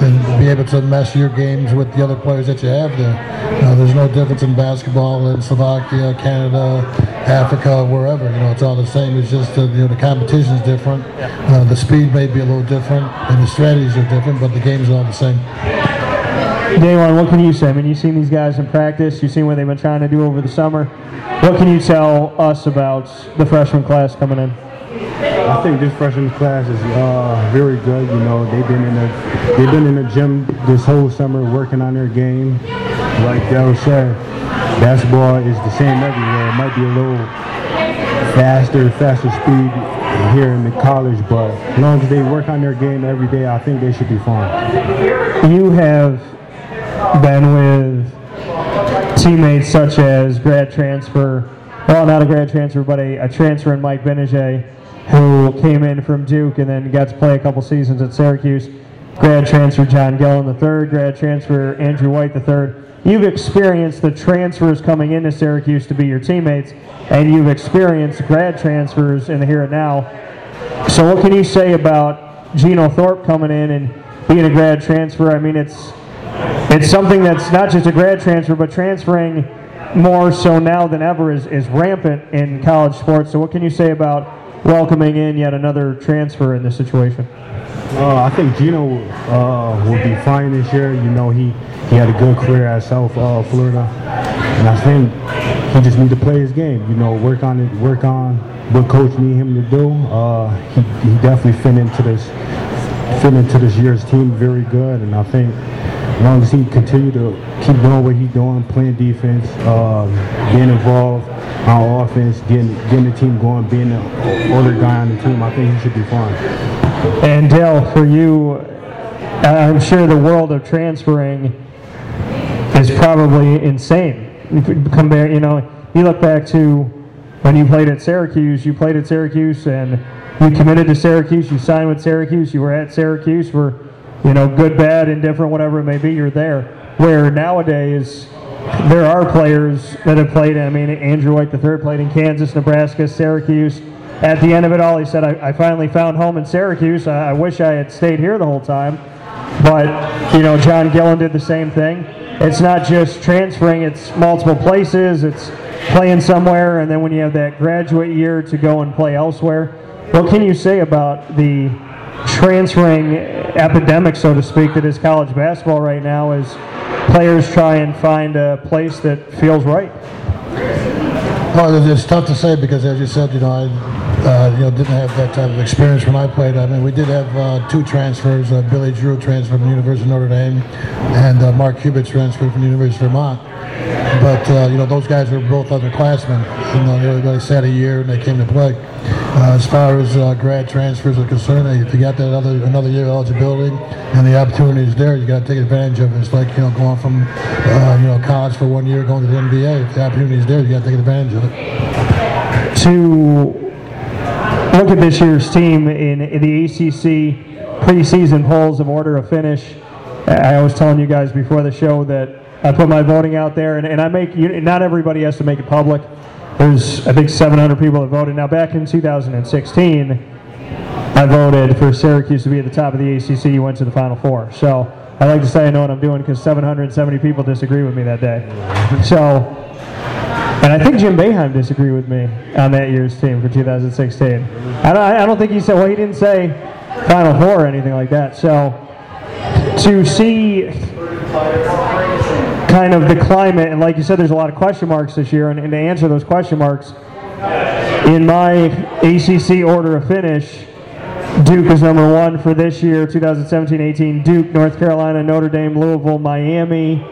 and be able to mesh your games with the other players that you have there. Uh, there's no difference in basketball in Slovakia, Canada, Africa, wherever. You know, it's all the same. It's just uh, you know the competition is different, uh, the speed may be a little different, and the strategies are different, but the game's all the same. DaJuan, what can you say? I mean, you've seen these guys in practice. You've seen what they've been trying to do over the summer. What can you tell us about the freshman class coming in? I think this freshman class is uh, very good. You know, they've been in the they've been in the gym this whole summer working on their game. Like Dale said, basketball is the same everywhere. It might be a little faster, faster speed here in the college, but as long as they work on their game every day, I think they should be fine. You have been with teammates such as grad transfer, well, not a grad transfer, but a, a transfer in Mike Gbinije, who came in from Duke and then got to play a couple seasons at Syracuse. Grad transfer John Gillon III, grad transfer Andrew White III. You've experienced the transfers coming into Syracuse to be your teammates, and you've experienced grad transfers in the here and now. So, what can you say about Geno Thorpe coming in and being a grad transfer? I mean, it's it's something that's not just a grad transfer, but transferring more so now than ever is, is rampant in college sports. So, what can you say about welcoming in yet another transfer in this situation? Uh, I think Geno uh, will be fine this year. You know, he, he had a good career at South uh, Florida, and I think he just needs to play his game. You know, work on it, work on what coach need him to do. Uh, he, he definitely fit into this fit into this year's team very good, and I think as long as he continue to keep doing what he's doing, playing defense, um, being involved on offense, getting getting the team going, being the older guy on the team, I think he should be fine. And Dale, for you, I'm sure the world of transferring is probably insane. Compare, you know, you look back to when you played at Syracuse. You played at Syracuse, and you committed to Syracuse. You signed with Syracuse. You were at Syracuse for, you know, good, bad, indifferent, whatever it may be. You're there. Where nowadays there are players that have played. I mean, Andrew White III played in Kansas, Nebraska, Syracuse at the end of it all, he said, I, I finally found home in Syracuse. I, I, wish I had stayed here the whole time. But, you know, John Gillon did the same thing. It's not just transferring, it's multiple places, it's playing somewhere, and then when you have that graduate year to go and play elsewhere. What can you say about the transferring epidemic, so to speak, that is college basketball right now as players try and find a place that feels right? Well, it's tough to say because, as you said, you know, I uh, you know, didn't have that type of experience when I played. I mean, we did have uh, two transfers. Uh, Billy Drew transferred from the University of Notre Dame, and uh, Mark Cubitt transferred from the University of Vermont. But, uh, you know, those guys were both underclassmen. You know, everybody sat a year and they came to play. Uh, as far as grad transfers are concerned, if you got that other another year eligibility and the opportunity is there, you got to take advantage of it. It's like, you know, going from, you know, college for one year, going to the NBA. If the opportunity is there, you got to take advantage of it. To look at this year's team in, in the ACC preseason polls of order of finish. I was telling you guys before the show that I put my voting out there, and, and I make not everybody has to make it public. There's I think 700 people that voted. Now back in 2016, I voted for Syracuse to be at the top of the ACC. You went to the Final Four, so I like to say I know what I'm doing because 770 people disagree with me that day. So and I think Jim Boeheim disagreed with me on that year's team for 2016. I don't, I don't think he said, well, he didn't say Final Four or anything like that. So to see kind of the climate, and like you said, there's a lot of question marks this year, and, and to answer those question marks, in my ACC order of finish, Duke is number one for this year, 2017-18. Duke, North Carolina, Notre Dame, Louisville, Miami,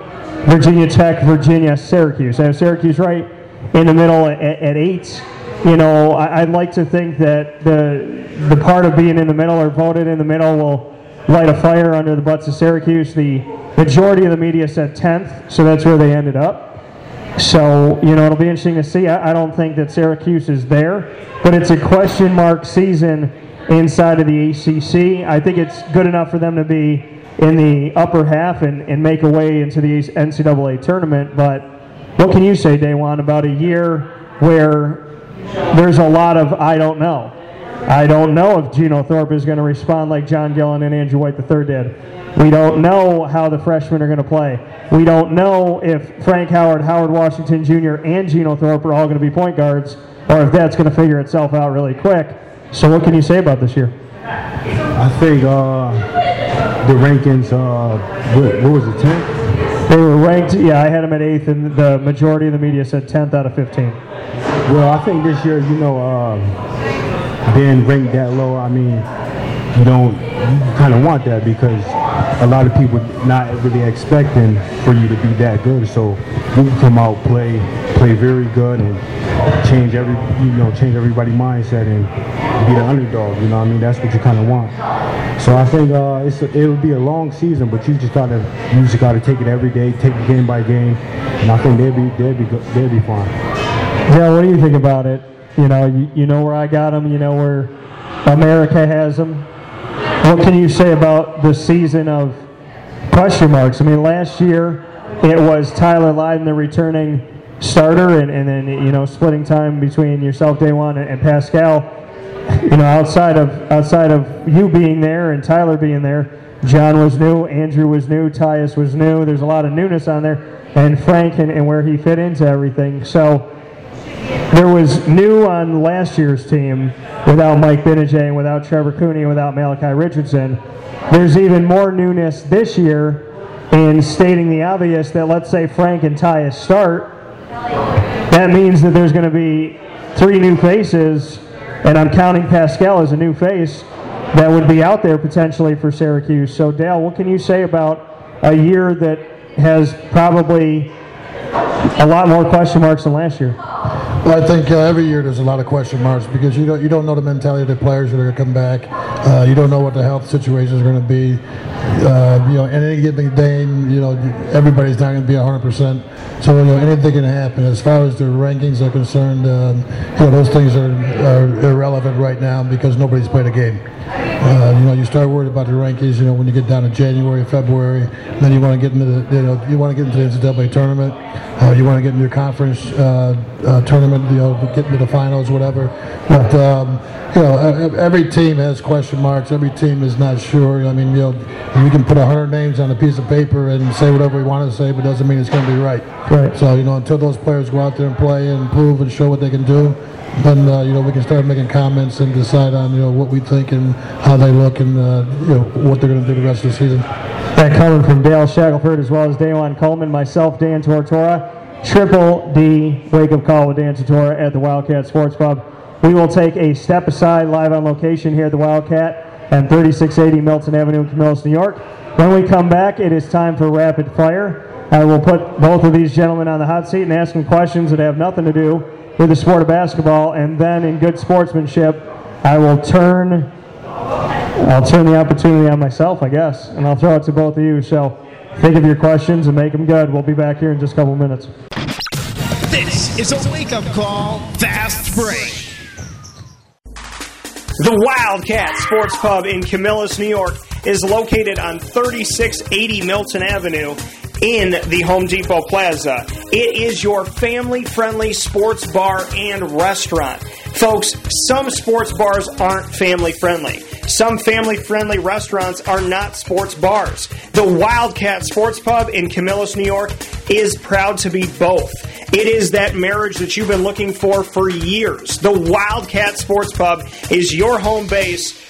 Virginia Tech, Virginia, Syracuse. I have Syracuse right in the middle at, at eight. You know, I, would like to think that the the part of being in the middle or voted in the middle will light a fire under the butts of Syracuse. The majority of the media said 10th, so that's where they ended up. So, you know, it'll be interesting to see. I, I don't think that Syracuse is there, but it's a question mark season inside of the ACC. I think it's good enough for them to be in the upper half and, and make a way into the NCAA tournament, but what can you say, DaJuan, about a year where there's a lot of I don't know? I don't know if Geno Thorpe is going to respond like John Gillon and Andrew White III did. We don't know how the freshmen are going to play. We don't know if Frank Howard, Howard Washington Jr., and Geno Thorpe are all going to be point guards, or if that's going to figure itself out really quick. So, what can you say about this year? I think uh, the rankings, uh, what, what was it, 10th? They were ranked, yeah, I had them at eighth, and the majority of the media said 10th out of 15. Well, I think this year, you know, um, being ranked that low, I mean, you don't, kind of want that because a lot of people not really expecting for you to be that good. So you come out, play, play very good, and change every, you know, change everybody's mindset and be the underdog. You know, I mean, that's what you kind of want. So I think uh, it's a, it would be a long season, but you just gotta you just gotta take it every day, take it game by game, and I think they'll be they'll be they'll be fine. Yeah, what do you think about it? You know, you, you know where I got them. You know where America has them. What can you say about the season of question marks? I mean, last year it was Tyler Lydon, the returning starter, and, and then you know splitting time between yourself, DaJuan, and, and Pascal you know, outside of outside of you being there and Tyler being there, John was new, Andrew was new, Tyus was new. There's a lot of newness on there. and Frank and, and where he fit into everything. So there was new on last year's team without Mike Gbinije without Trevor Cooney and without Malachi Richardson. There's even more newness this year in stating the obvious that let's say Frank and Tyus start. That means that there's going to be three new faces, and I'm counting Pascal as a new face that would be out there potentially for Syracuse. So, Dale, what can you say about a year that has probably a lot more question marks than last year? I think uh, every year there's a lot of question marks because you don't you don't know the mentality of the players that are going to come back. Uh, you don't know what the health situation is going to be. Uh, you know, in any given day, you know, everybody's not going to be 100 percent. So you know, anything can happen. As far as the rankings are concerned, um, you know, those things are, are irrelevant right now because nobody's played a game. Uh, you know, you start worried about the rankings. You know, when you get down to January, February, then you want to get into the, you know, you want to get into the NCAA tournament. Uh, you want to get into your conference uh, uh, tournament. You know, get into the finals, whatever. But um, you know, every team has question marks. Every team is not sure. I mean, you know, we can put a hundred names on a piece of paper and say whatever we want to say, but it doesn't mean it's going to be right. Right. So you know, until those players go out there and play and prove and show what they can do, then uh, you know we can start making comments and decide on you know what we think and how they look and uh, you know what they're going to do the rest of the season. That coming from Dale Shackleford as well as DaJuan Coleman, myself, Dan Tortora. Triple D wake up call with Dan Tortora at the Wildcat Sports Pub. We will take a step aside live on location here at the Wildcat and 3680 Milton Avenue in Camillus, New York. When we come back, it is time for rapid fire. I will put both of these gentlemen on the hot seat and ask them questions that have nothing to do with the sport of basketball, and then in good sportsmanship, I will turn I'll turn the opportunity on myself, I guess, and I'll throw it to both of you. So think of your questions and make them good. We'll be back here in just a couple minutes. This is a wake up call, fast break. The Wildcat Sports Pub in Camillus, New York is located on 3680 Milton Avenue in the Home Depot Plaza. It is your family friendly sports bar and restaurant. Folks, some sports bars aren't family friendly. Some family friendly restaurants are not sports bars. The Wildcat Sports Pub in Camillus, New York is proud to be both. It is that marriage that you've been looking for for years. The Wildcat Sports Pub is your home base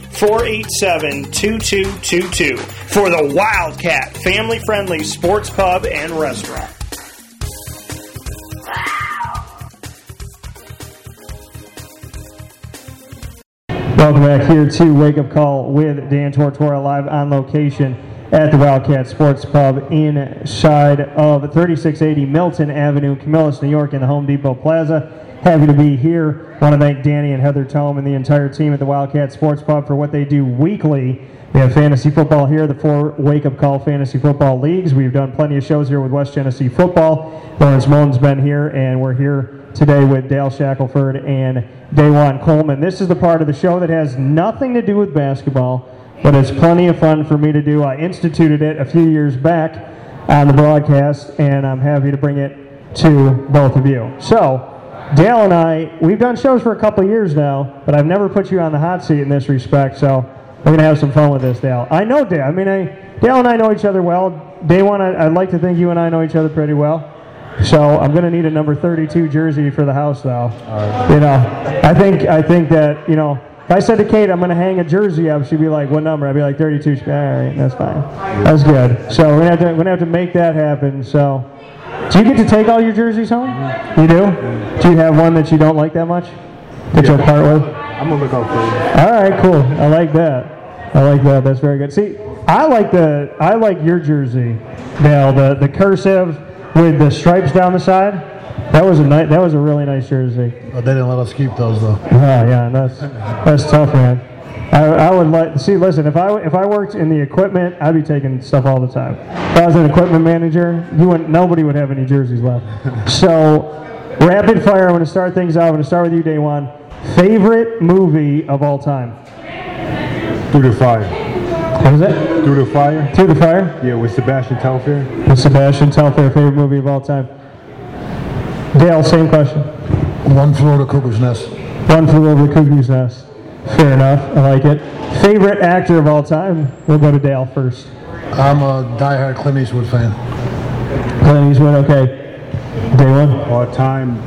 487 2222 for the Wildcat family friendly sports pub and restaurant. Welcome back here to Wake Up Call with Dan Tortora live on location at the Wildcat Sports Pub inside of 3680 Milton Avenue, Camillus, New York, in the Home Depot Plaza. Happy to be here. Want to thank Danny and Heather Tome and the entire team at the Wildcat Sports Pub for what they do weekly. We have fantasy football here, the four Wake Up Call Fantasy Football Leagues. We've done plenty of shows here with West Genesee Football. Lawrence Mullen's been here, and we're here today with Dale Shackleford and DaJuan Coleman. This is the part of the show that has nothing to do with basketball, but it's plenty of fun for me to do. I instituted it a few years back on the broadcast, and I'm happy to bring it to both of you. So, Dale and I, we've done shows for a couple years now, but I've never put you on the hot seat in this respect, so we're going to have some fun with this, Dale. I know Dale. I mean, I, Dale and I know each other well. DaJuan, I, would like to think you and I know each other pretty well. So I'm going to need a number 32 jersey for the house, though. You know, I think I think that you know, if I said to Kate I'm going to hang a jersey up, she'd be like, "What number?" I'd be like, "32." She'd be, All right, that's fine. That's good. So we're to have to make that happen. So, do you get to take all your jerseys home? Mm-hmm. You do? Do you have one that you don't like that much? That you'll part with? I'm gonna look out for you. All right, cool. I like that. I like that. That's very good. See, I like the I like your jersey, Dale. The the cursive with the stripes down the side. That was a nice. That was a really nice jersey. But they didn't let us keep those though. Oh yeah, that's that's tough, man. I, I would like see. Listen, if I if I worked in the equipment, I'd be taking stuff all the time. If I was an equipment manager, you wouldn't. Nobody would have any jerseys left. So, rapid fire. I'm going to start things out. I'm going to start with you, DaJuan. favorite movie of all time. Through the fire. What is it? Through the fire. Through the Fire. Yeah, with Sebastian Telfair. With Sebastian Telfair, favorite movie of all time. Dale, same question. One flew over the cuckoo's nest. One flew over the cuckoo's nest. Fair enough. I like it. Favorite actor of all time. We'll go to Dale first. I'm a diehard Clint Eastwood fan. Clint Eastwood. Okay. DaJuan. All time.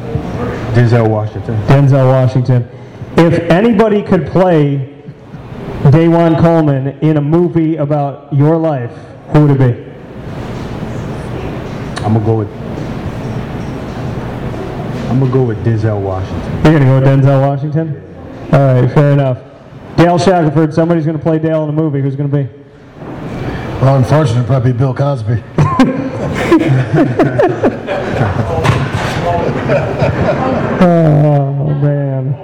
Denzel Washington. Denzel Washington. If anybody could play DaJuan Coleman in a movie about your life, who would it be? I'm gonna go with. I'm gonna go with Denzel Washington. You're gonna go with Denzel Washington? All right, fair enough. Dale Shackleford, somebody's gonna play Dale in a movie. Who's gonna be? Well, unfortunately, probably Bill Cosby. Oh man.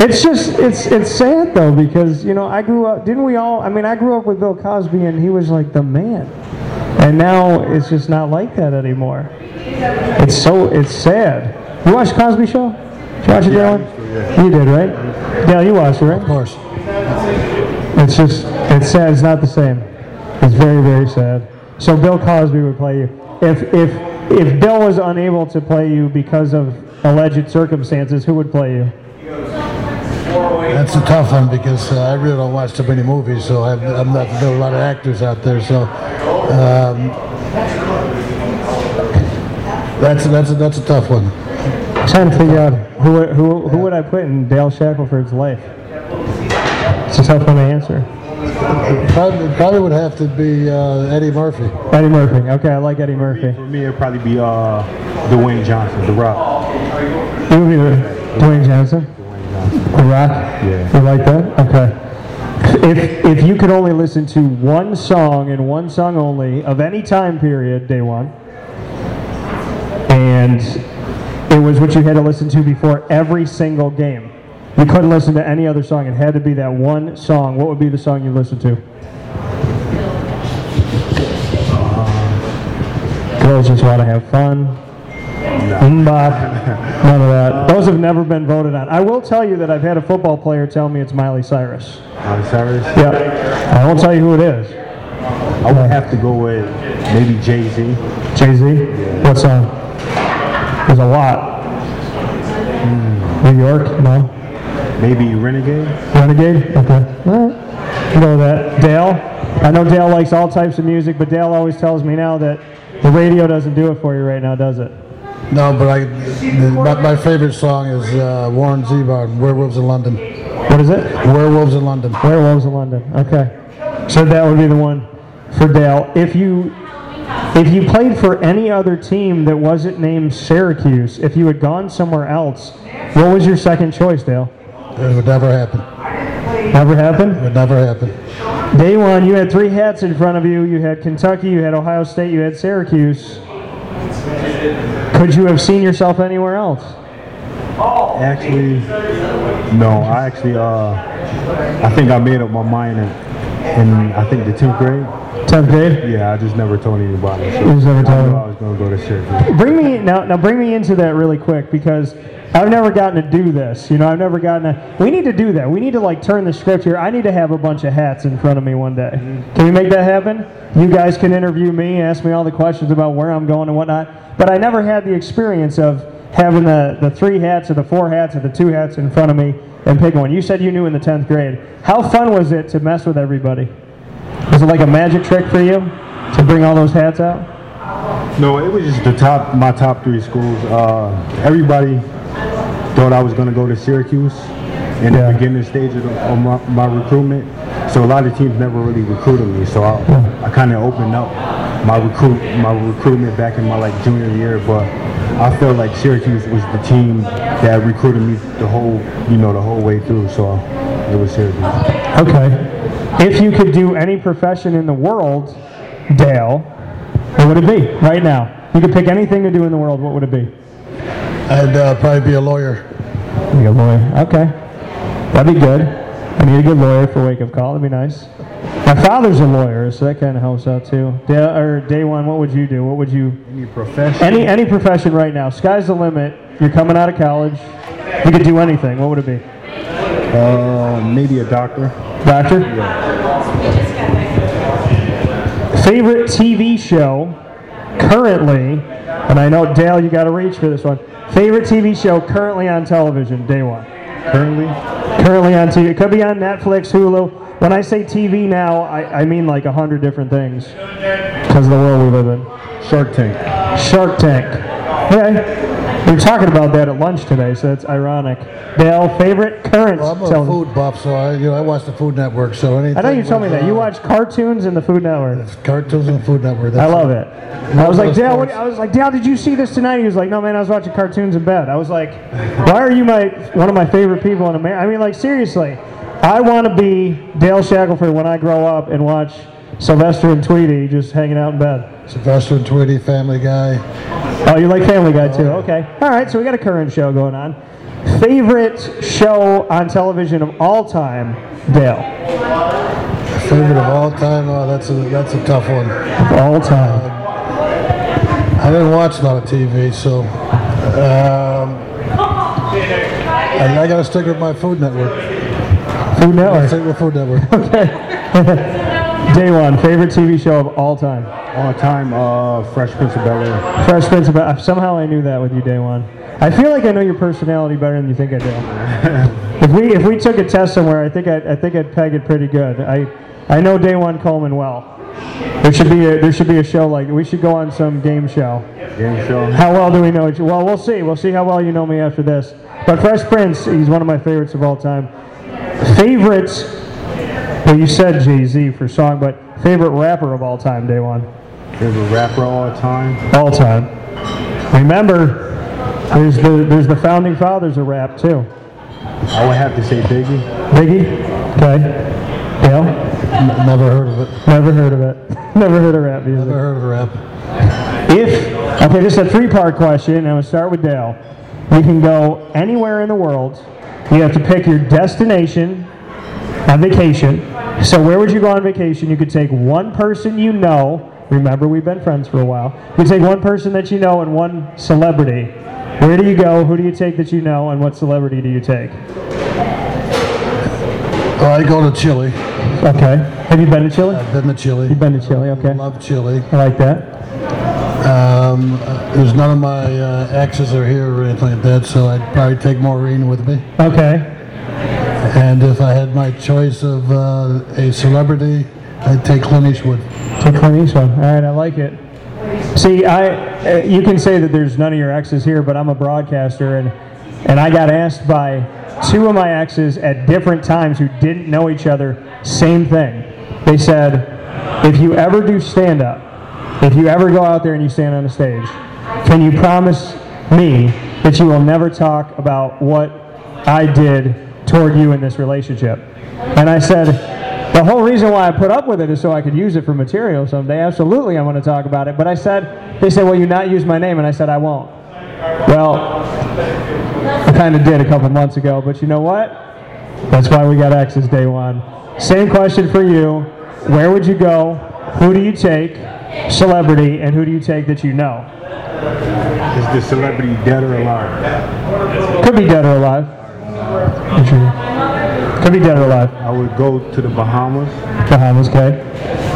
It's just it's it's sad though because you know I grew up didn't we all I mean I grew up with Bill Cosby and he was like the man. And now it's just not like that anymore. It's so it's sad. You watch Cosby show? Did you watch it, Dylan? You did, right? Dale, you watched it, right? Of course. It's just it's sad, it's not the same. It's very, very sad. So Bill Cosby would play you. If if if Bill was unable to play you because of alleged circumstances, who would play you? That's a tough one because uh, I really don't watch too many movies, so I've, I'm not there are a lot of actors out there. So um, that's that's a, that's a tough one. Trying to figure out who would- who who would I put in Dale Shackleford's life. It's a tough one to answer. Probably, probably would have to be uh, Eddie Murphy. Eddie Murphy. Okay, I like Eddie Murphy. For me, it'd probably be uh, Dwayne Johnson, The Rock. It would be the Dwayne Johnson. Dwayne Johnson. The Rock. Yeah. You like that? Okay. If if you could only listen to one song and one song only of any time period, DaJuan, and it was what you had to listen to before every single game. You couldn't listen to any other song. It had to be that one song. What would be the song you listen to? Girls just want to have fun. Mbop. None of that. Those have never been voted on. I will tell you that I've had a football player tell me it's Miley Cyrus. Miley Cyrus. Yep. I won't tell you who it is. I would have to go with maybe Jay Z. Jay Z. What song? There's a lot. New York? No. Maybe Renegade. Renegade? Okay. All right. Go with that. Dale? I know Dale likes all types of music, but Dale always tells me now that the radio doesn't do it for you right now, does it? No, but I my, my favorite song is uh, Warren Zevon, Werewolves in London. What is it? Werewolves in London. Werewolves in London. Okay. So that would be the one for Dale. If you if you played for any other team that wasn't named Syracuse, if you had gone somewhere else, what was your second choice, Dale? It would never happen. Never happen? It would never happen. DaJuan, you had three hats in front of you. You had Kentucky, you had Ohio State, you had Syracuse. Could you have seen yourself anywhere else? Actually, no. I actually, uh, I think I made up my mind in, in I think the tenth grade. 10th grade? Yeah, I just never told anybody. So You just never I told knew. I was gonna go to Syracuse. bring me now now bring me into that really quick because I've never gotten to do this. You know, I've never gotten to we need to do that. We need to like turn the script here. I need to have a bunch of hats in front of me one day. Mm-hmm. Can we make that happen? You guys can interview me, ask me all the questions about where I'm going and whatnot. But I never had the experience of having the, the three hats or the four hats or the two hats in front of me and pick one. You said you knew in the tenth grade. How fun was it to mess with everybody? Was it like a magic trick for you to bring all those hats out? No, it was just the top, my top three schools. Uh, everybody thought I was going to go to Syracuse in Yeah. the beginning stage of, the, of my, my recruitment. So a lot of teams never really recruited me. So I, I kind of opened up my recruit, my recruitment back in my like junior year. But I felt like Syracuse was the team that recruited me the whole, you know, the whole way through. So it was Syracuse. Okay. If you could do any profession in the world, Dale, what would it be right now? You could pick anything to do in the world. What would it be? I'd uh, probably be a lawyer. Be a lawyer. Okay. That'd be good. I need a good lawyer for wake up call. That'd be nice. My father's a lawyer, so that kind of helps out too. Day, or DaJuan, what would you do? What would you? Any profession? Any any profession right now. Sky's the limit. You're coming out of college. You could do anything, what would it be? Uh, maybe a doctor. Doctor? Favorite TV show currently, and I know Dale, you got to reach for this one. Favorite TV show currently on television, DaJuan. Currently, Currently on TV. It could be on Netflix, Hulu. When I say TV now, I, I mean like a hundred different things because of the world we live in. Shark Tank. Shark Tank. Okay. We were talking about that at lunch today, so it's ironic. Dale, favorite current Well, I'm a food buff, so I, you know, I watch the Food Network. So anything. I know you told me that. You uh, watch cartoons and the Food Network. cartoons and Food Network. I love it. I was like, Dale, what. I was like, Dale, did you see this tonight? He was like, No, man, I was watching cartoons in bed. I was like, Why are you my one of my favorite people in America? I mean, like, seriously, I want to be Dale Shackleford when I grow up and watch Sylvester and Tweety just hanging out in bed. Sylvester and Tweety, Family Guy. Oh, you like Family Guy too? Okay. All right, so we got a current show going on. Favorite show on television of all time, Dale. Favorite of all time. Oh, that's a that's a tough one. All time. I didn't watch a lot of TV, so um, I, I got to stick with my Food Network. Food Network. Stick with Food Network. Day one, favorite TV show of all time. All time, uh, Fresh Prince of Bel Air. Fresh Prince of Bel- Air. Somehow I knew that with you, day one. I feel like I know your personality better than you think I do. if we if we took a test somewhere, I think I I think I'd peg it pretty good. I I know day one Coleman well. There should be a there should be a show like we should go on some game show. Game show. How well do we know each? Well, we'll see. We'll see how well you know me after this. But Fresh Prince, he's one of my favorites of all time. Favorites. Well, you said Jay Z for song, but favorite rapper of all time, day one. Favorite rapper all time. All time. Remember, there's the there's the founding fathers of rap too. I would have to say Biggie. Biggie. Okay. Dale. N- Never heard of it. Never heard of it. Never heard of rap music. Never heard of rap. If okay, this is a three-part question. and I'm gonna start with Dale. You can go anywhere in the world. You have to pick your destination on vacation. So where would you go on vacation? You could take one person you know. Remember, we've been friends for a while. You take one person that you know and one celebrity. Where do you go? Who do you take that you know? And what celebrity do you take? I go to Chile. Okay. Have you been to Chile? I've been to Chile. You've been to Chile. Okay. I love Chile. I like that. Um, uh, there's none of my uh, exes are here or anything like that, so I'd probably take Maureen with me. Okay. And if I had my choice of uh, a celebrity, I'd take Clint Eastwood. Take Clint Eastwood. All right, I like it. See, I uh, you can say that there's none of your exes here, but I'm a broadcaster, and and I got asked by two of my exes at different times who didn't know each other. Same thing. They said, if you ever do stand up, if you ever go out there and you stand on a stage, can you promise me that you will never talk about what I did toward you in this relationship? And I said, the whole reason why I put up with it is so I could use it for material someday. Absolutely, I want to talk about it. But I said, they said, well, you not use my name, and I said, I won't. Well, I kind of did a couple months ago, but you know what? That's why we got X's day one. Same question for you. Where would you go? Who do you take? Celebrity, and who do you take that you know? Is the celebrity dead or alive? Could be dead or alive. Could be dead or alive. I would go to the Bahamas Bahamas, okay.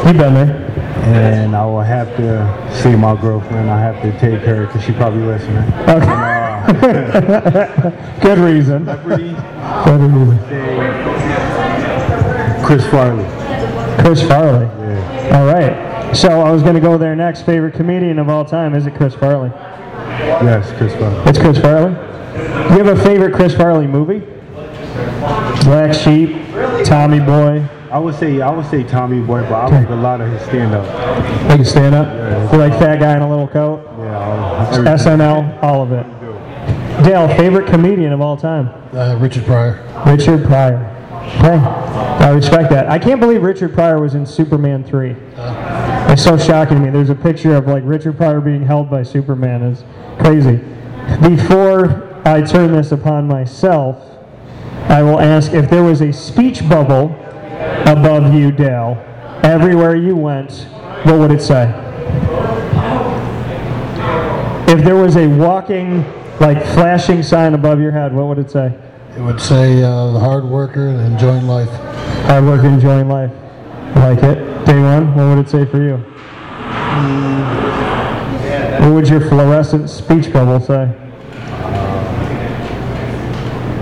You've been there. and I will have to see my girlfriend. I have to take her because she probably listening. Good reason. Good reason. Chris Farley. Chris Farley. Yeah. All right. So I was going to go there next. Favorite comedian of all time? Is it Chris Farley? Yes, Chris Farley. It's Chris Farley. Do you have a favorite Chris Farley movie? Black Sheep, Tommy Boy. I would say I would say Tommy Boy, but I like a lot of his stand up. They can stand up. You like fat guy in a little coat? Yeah, all- SNL, all of it. Dale, favorite comedian of all time? Uh, Richard Pryor. Richard Pryor. Okay. I respect that. I can't believe Richard Pryor was in Superman 3. It's so shocking to me. There's a picture of like Richard Pryor being held by Superman. It's crazy. Before I turn this upon myself, I will ask if there was a speech bubble above you, Dale, everywhere you went, what would it say? If there was a walking like flashing sign above your head, what would it say? It would say uh, the hard worker and enjoying life. Hard worker enjoying life. Like it. Day one, what would it say for you? What would your fluorescent speech bubble say?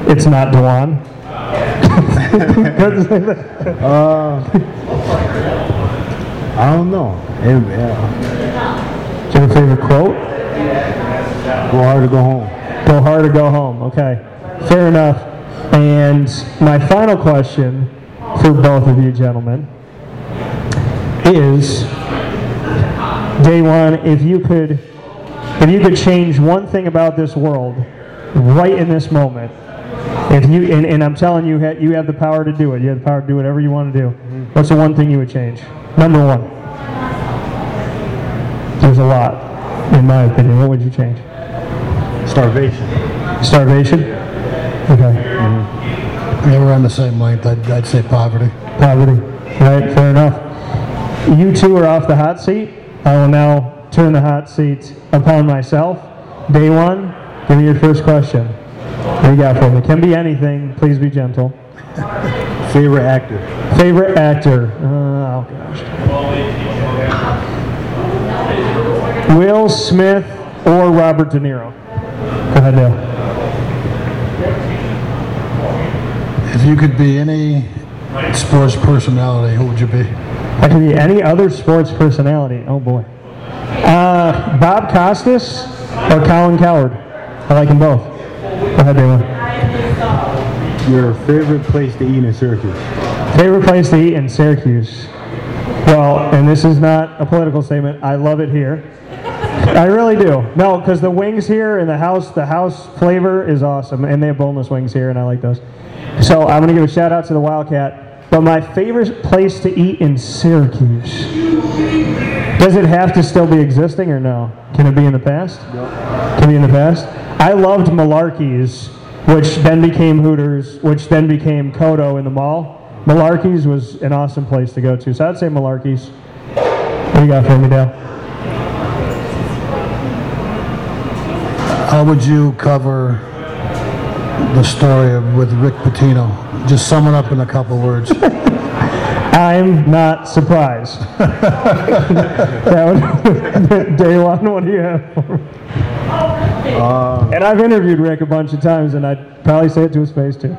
It's not DaJuan. That. Uh, I don't know. It, yeah. Do you have a favorite quote? Go hard to go home. Go hard or go home. Okay, fair enough. And my final question for both of you gentlemen is day one, if you could if you could change one thing about this world right in this moment, if you and, and I'm telling you you have the power to do it, you have the power to do whatever you want to do. What's the one thing you would change? Number one. There's a lot, in my opinion. What would you change? Starvation. Starvation? Okay. Mm-hmm. Yeah, we're on the same length. I'd, I'd say poverty. Poverty. Right, fair enough. You two are off the hot seat. I will now turn the hot seat upon myself. Day one, give me your first question. What do you got for me? Can be anything. Please be gentle. Favorite actor. Favorite actor? Uh, oh gosh. Will Smith or Robert De Niro? Go ahead, Dale. If you could be any sports personality, who would you be? I could be any other sports personality. Oh boy. Uh, Bob Costas or Colin Cowherd. I like them both. Go ahead, Dale. Your favorite place to eat in Syracuse. Favorite place to eat in Syracuse? Well, and this is not a political statement. I love it here. I really do. No, because the wings here and the house, the house flavor is awesome, and they have boneless wings here, and I like those. So I'm gonna give a shout out to the Wildcat. But my favorite place to eat in Syracuse. Does it have to still be existing or no? Can it be in the past? Can it be in the past? I loved Malarkey's, which then became Hooters, which then became Kodo in the mall. Malarkey's was an awesome place to go to, so I'd say Malarkey's. What do you got for me, Dale? How would you cover the story of, with Rick Pitino? Just sum it up in a couple words. I'm not surprised. that would, day one, what do you have for me? Um, and I've interviewed Rick a bunch of times, and I'd probably say it to his face too.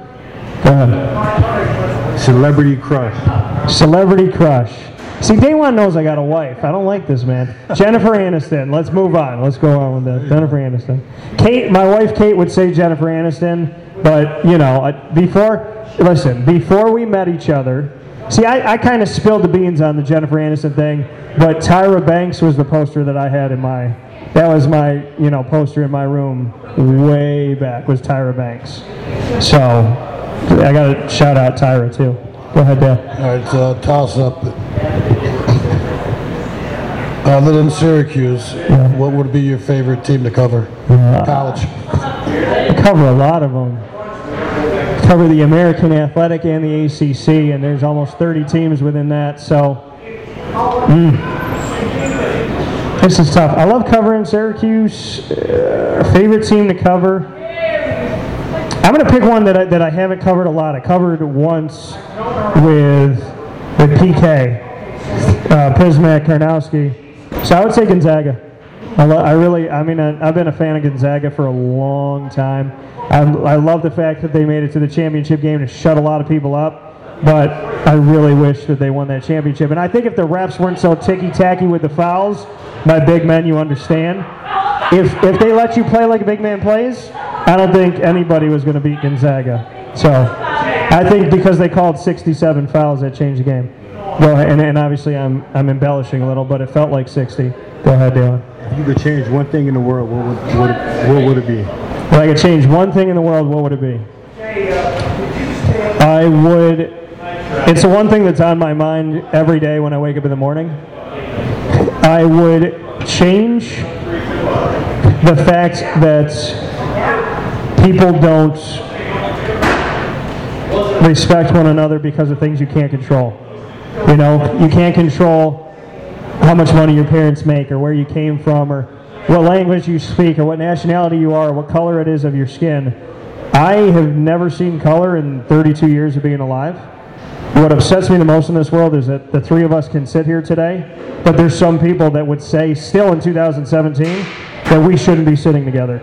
Go ahead. Celebrity crush. Celebrity crush. See, day one knows I got a wife. I don't like this, man. Jennifer Aniston. Let's move on. Let's go on with that. Jennifer Aniston. Kate, my wife Kate would say Jennifer Aniston, but you know, before, listen, before we met each other, see, I, I kind of spilled the beans on the Jennifer Aniston thing, but Tyra Banks was the poster that I had in my, that was my, you know, poster in my room way back was Tyra Banks. So, I got to shout out Tyra too. Go ahead, Dale. All right, so toss up. Uh, other than Syracuse, what would be your favorite team to cover? Uh, College. I cover a lot of them. Cover the American Athletic and the ACC, and there's almost 30 teams within that. So, mm. this is tough. I love covering Syracuse. Uh, favorite team to cover. I'm going to pick one that I, that I haven't covered a lot. I covered once with with PK, uh, Przemek Karnowski. So I would say Gonzaga. I, lo- I really, I mean, I, I've been a fan of Gonzaga for a long time. I, I love the fact that they made it to the championship game to shut a lot of people up, but I really wish that they won that championship. And I think if the refs weren't so ticky tacky with the fouls, my big men, you understand. If if they let you play like a big man plays, I don't think anybody was going to beat Gonzaga. So I think because they called 67 fouls, that changed the game. Go ahead, and, and obviously I'm I'm embellishing a little, but it felt like 60. Go ahead, Dylan. If you could change one thing in the world, what would, what, what would it be? If I could change one thing in the world, what would it be? I would. It's the one thing that's on my mind every day when I wake up in the morning. I would change the fact that people don't respect one another because of things you can't control. You know, you can't control how much money your parents make or where you came from or what language you speak or what nationality you are, or what color it is of your skin. I have never seen color in 32 years of being alive. What upsets me the most in this world is that the three of us can sit here today, but there's some people that would say, still in 2017, that we shouldn't be sitting together.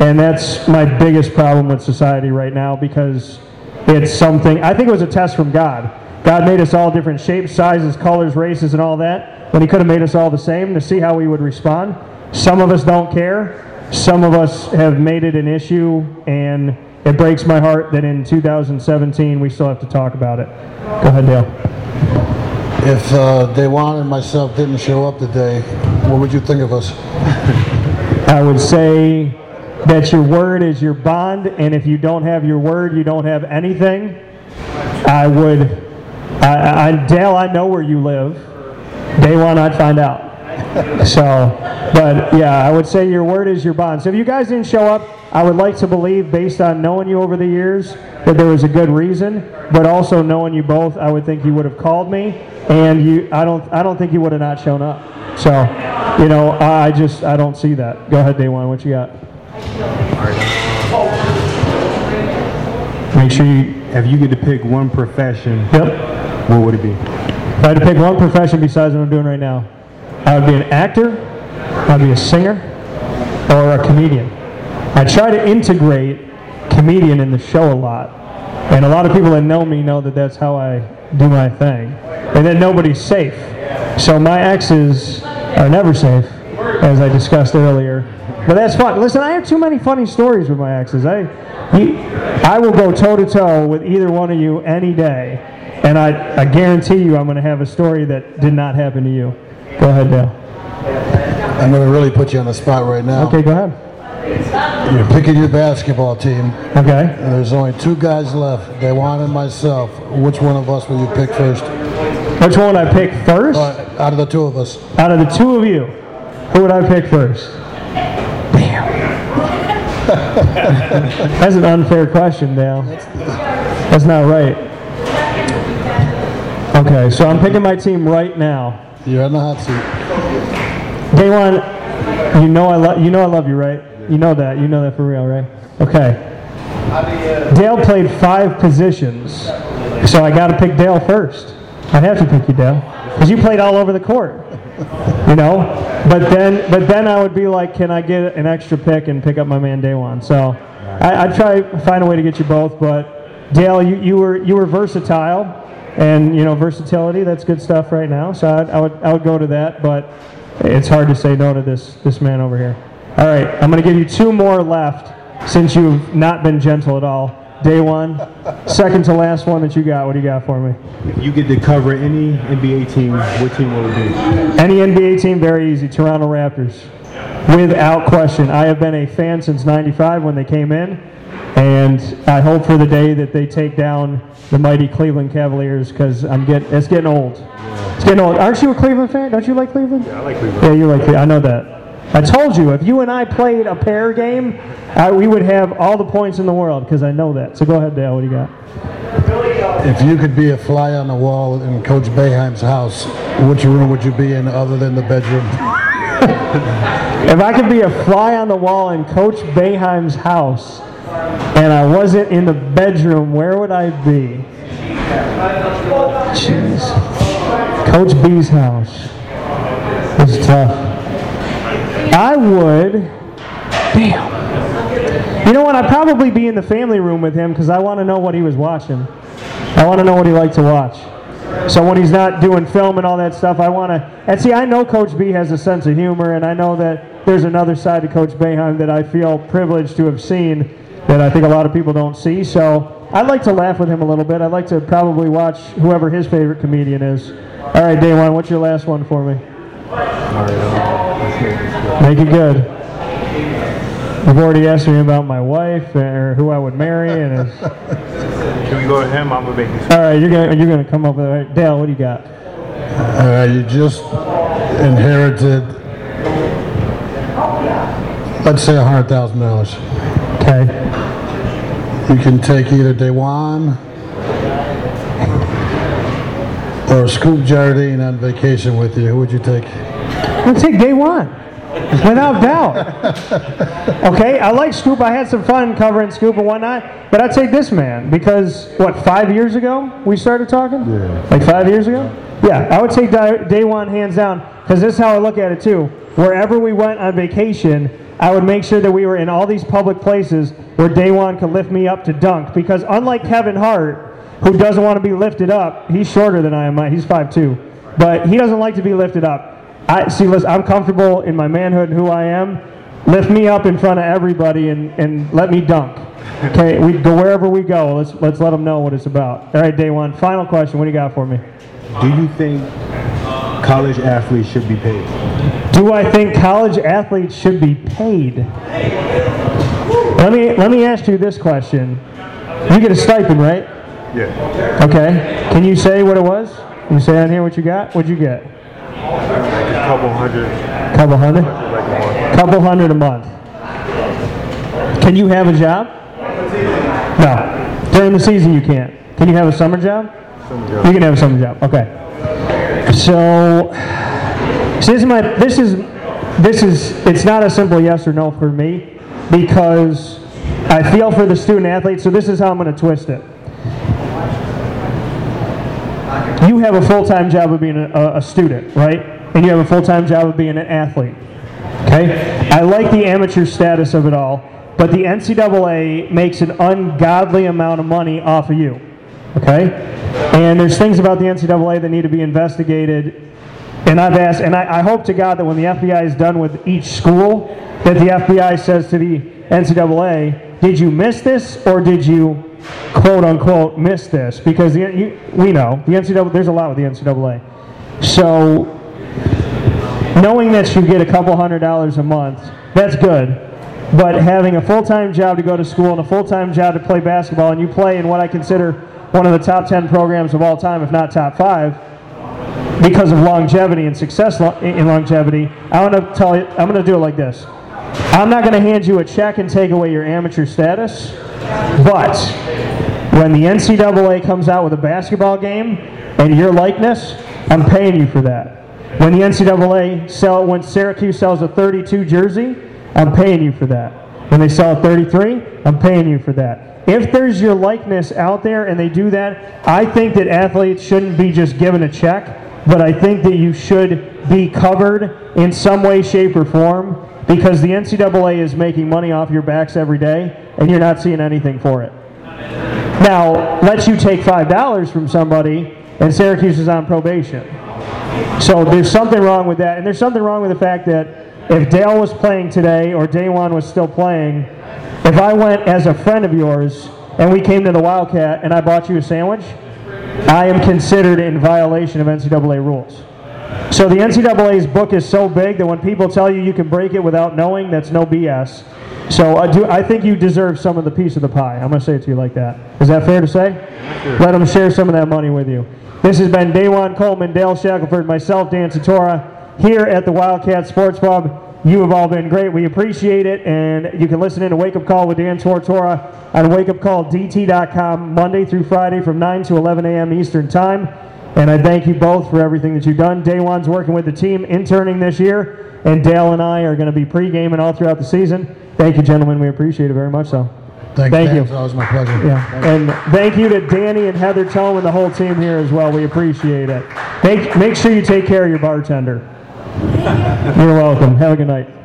And that's my biggest problem with society right now because it's something, I think it was a test from God. God made us all different shapes, sizes, colors, races, and all that, when He could have made us all the same to see how we would respond. Some of us don't care. Some of us have made it an issue, and it breaks my heart that in 2017 we still have to talk about it. Go ahead, Dale. If uh, DaJuan and myself didn't show up today, what would you think of us? I would say that your word is your bond, and if you don't have your word, you don't have anything. I would, I, I, Dale, I know where you live. Day one, I'd find out. So, but yeah, I would say your word is your bond. So if you guys didn't show up, I would like to believe, based on knowing you over the years, that there was a good reason. But also knowing you both, I would think you would have called me, and you, I don't, I don't think you would have not shown up. So, you know, I just, I don't see that. Go ahead, Day One. What you got? Make sure you. If you get to pick one profession, Yep. What would it be? If I had to pick one profession besides what I'm doing right now, I would be an actor, I'd be a singer, or a comedian. I try to integrate comedian in the show a lot. And a lot of people that know me know that that's how I do my thing. And then nobody's safe. So my exes are never safe, as I discussed earlier. But that's fun. Listen, I have too many funny stories with my exes. I, you, I will go toe to toe with either one of you any day. And I, I guarantee you I'm going to have a story that did not happen to you. Go ahead, Dale. I'm going to really put you on the spot right now. Okay, go ahead. You're picking your basketball team, Okay. and there's only two guys left, DaJuan and myself. Which one of us will you pick first? Which one would I pick first? Uh, out of the two of us. Out of the two of you, who would I pick first? Damn. That's an unfair question, Dale. That's not right. Okay, so I'm picking my team right now. You're on the hot seat. Day one, you know I love you know I love you, right? You know that. You know that for real, right? Okay. Dale played five positions, so I got to pick Dale first. I have to pick you, Dale, because you played all over the court. You know, but then but then I would be like, can I get an extra pick and pick up my man Day one? So I, I'd try find a way to get you both. But Dale, you, you were you were versatile, and you know versatility that's good stuff right now. So I'd, I would I would go to that, but it's hard to say no to this this man over here. All right, I'm going to give you two more left since you've not been gentle at all. Day one, second to last one that you got. What do you got for me? If you get to cover any NBA team, what team will it be? Any NBA team, very easy. Toronto Raptors, without question. I have been a fan since '95 when they came in, and I hope for the day that they take down the mighty Cleveland Cavaliers because I'm get it's getting old. It's getting old. Aren't you a Cleveland fan? Don't you like Cleveland? Yeah, I like Cleveland. Yeah, you like Cleveland. I know that. I told you, if you and I played a pair game, uh, we would have all the points in the world because I know that. So go ahead, Dale. What do you got? If you could be a fly on the wall in Coach Boeheim's house, which room would you be in other than the bedroom? If I could be a fly on the wall in Coach Boeheim's house and I wasn't in the bedroom, where would I be? Jeez. Coach B's house. It's tough. I would. Damn. You know what? I'd probably be in the family room with him because I want to know what he was watching. I want to know what he liked to watch. So when he's not doing film and all that stuff, I want to. And see, I know Coach B has a sense of humor, and I know that there's another side to Coach Boeheim that I feel privileged to have seen that I think a lot of people don't see. So I'd like to laugh with him a little bit. I'd like to probably watch whoever his favorite comedian is. All right, Day One, what's your last one for me? Make it good. You've already asked me about my wife or who I would marry, and Can we go to him? I'm gonna make this. all right, you're gonna you're gonna come up with it. Right. Dale, what do you got? Uh, you just inherited, let's say hundred thousand dollars. Okay. You can take either DaJuan or Scoop Jardine on vacation with you. Who would you take? Let's take day one. Without doubt. Okay, I like Scoop. I had some fun covering Scoop and whatnot, but I'd take this man because, what, five years ago we started talking? Yeah. Like five years ago? Yeah, I would take Day One hands down because this is how I look at it too. Wherever we went on vacation, I would make sure that we were in all these public places where Day One could lift me up to dunk because, unlike Kevin Hart, who doesn't want to be lifted up, he's shorter than I am. Uh, he's 5'2", but he doesn't like to be lifted up. I see. Listen, I'm comfortable in my manhood and who I am. Lift me up in front of everybody and, and let me dunk. Okay, we go wherever we go. Let's let's let them know what it's about. All right, day one. Final question. What do you got for me? Do you think college athletes should be paid? Do I think college athletes should be paid? Let me let me ask you this question. You get a stipend, right? Yeah. Okay. Can you say what it was? Can you say on here what you got? What'd you get? A couple hundred, Couple hundred? a. Couple hundred a month. Can you have a job? No. During the season you can't. Can you have a summer job? Some You can have a summer job. Okay. So, so this is my this is this is it's not a simple yes or no for me because I feel for the student athlete. So this is how I'm going to twist it. You have a full time job of being a, a student, right? And you have a full time job of being an athlete. Okay? I like the amateur status of it all, but the NCAA makes an ungodly amount of money off of you. Okay? And there's things about the NCAA that need to be investigated. And I've asked, and I, I hope to God that when the FBI is done with each school, that the FBI says to the NCAA, did you miss this or did you quote unquote miss this? Because the, you, we know, the NCAA, there's a lot with the NCAA. So knowing that you get a couple hundred dollars a month, that's good. But having a full-time job to go to school and a full-time job to play basketball, and you play in what I consider one of the top 10 programs of all time, if not top five, because of longevity and success lo- in longevity, I'm going to tell you, I'm going to do it like this. I'm not going to hand you a check and take away your amateur status, but when the NCAA comes out with a basketball game and your likeness, I'm paying you for that. When the NCAA sell, when Syracuse sells a 32 jersey, I'm paying you for that. When they sell a 33, I'm paying you for that. If there's your likeness out there and they do that, I think that athletes shouldn't be just given a check, but I think that you should be covered in some way, shape, or form because the NCAA is making money off your backs every day and you're not seeing anything for it. Now, let's you take $5 from somebody and Syracuse is on probation. So there's something wrong with that. And there's something wrong with the fact that if Dale was playing today or DaJuan was still playing, if I went as a friend of yours and we came to the Wildcat and I bought you a sandwich, I am considered in violation of NCAA rules. So the NCAA's book is so big that when people tell you you can break it without knowing, that's no BS. So I do. I think you deserve some of the piece of the pie. I'm going to say it to you like that. Is that fair to say? Sure. Let them share some of that money with you. This has been DaJuan Coleman, Dale Shackleford, myself, Dan Tortora, here at the Wildcat Sports Pub. You have all been great. We appreciate it. And you can listen in to Wake Up Call with Dan Tortora on wakeupcalldt.com Monday through Friday from 9 to 11 a.m. Eastern Time. And I thank you both for everything that you've done. Day One's working with the team, interning this year, and Dale and I are going to be pre-gaming all throughout the season. Thank you, gentlemen. We appreciate it very much so. Thank, Thank you. It's always my pleasure. Yeah, and thank you to Danny and Heather Tome and the whole team here as well. We appreciate it. Make, make sure you take care of your bartender. You're welcome. Have a good night.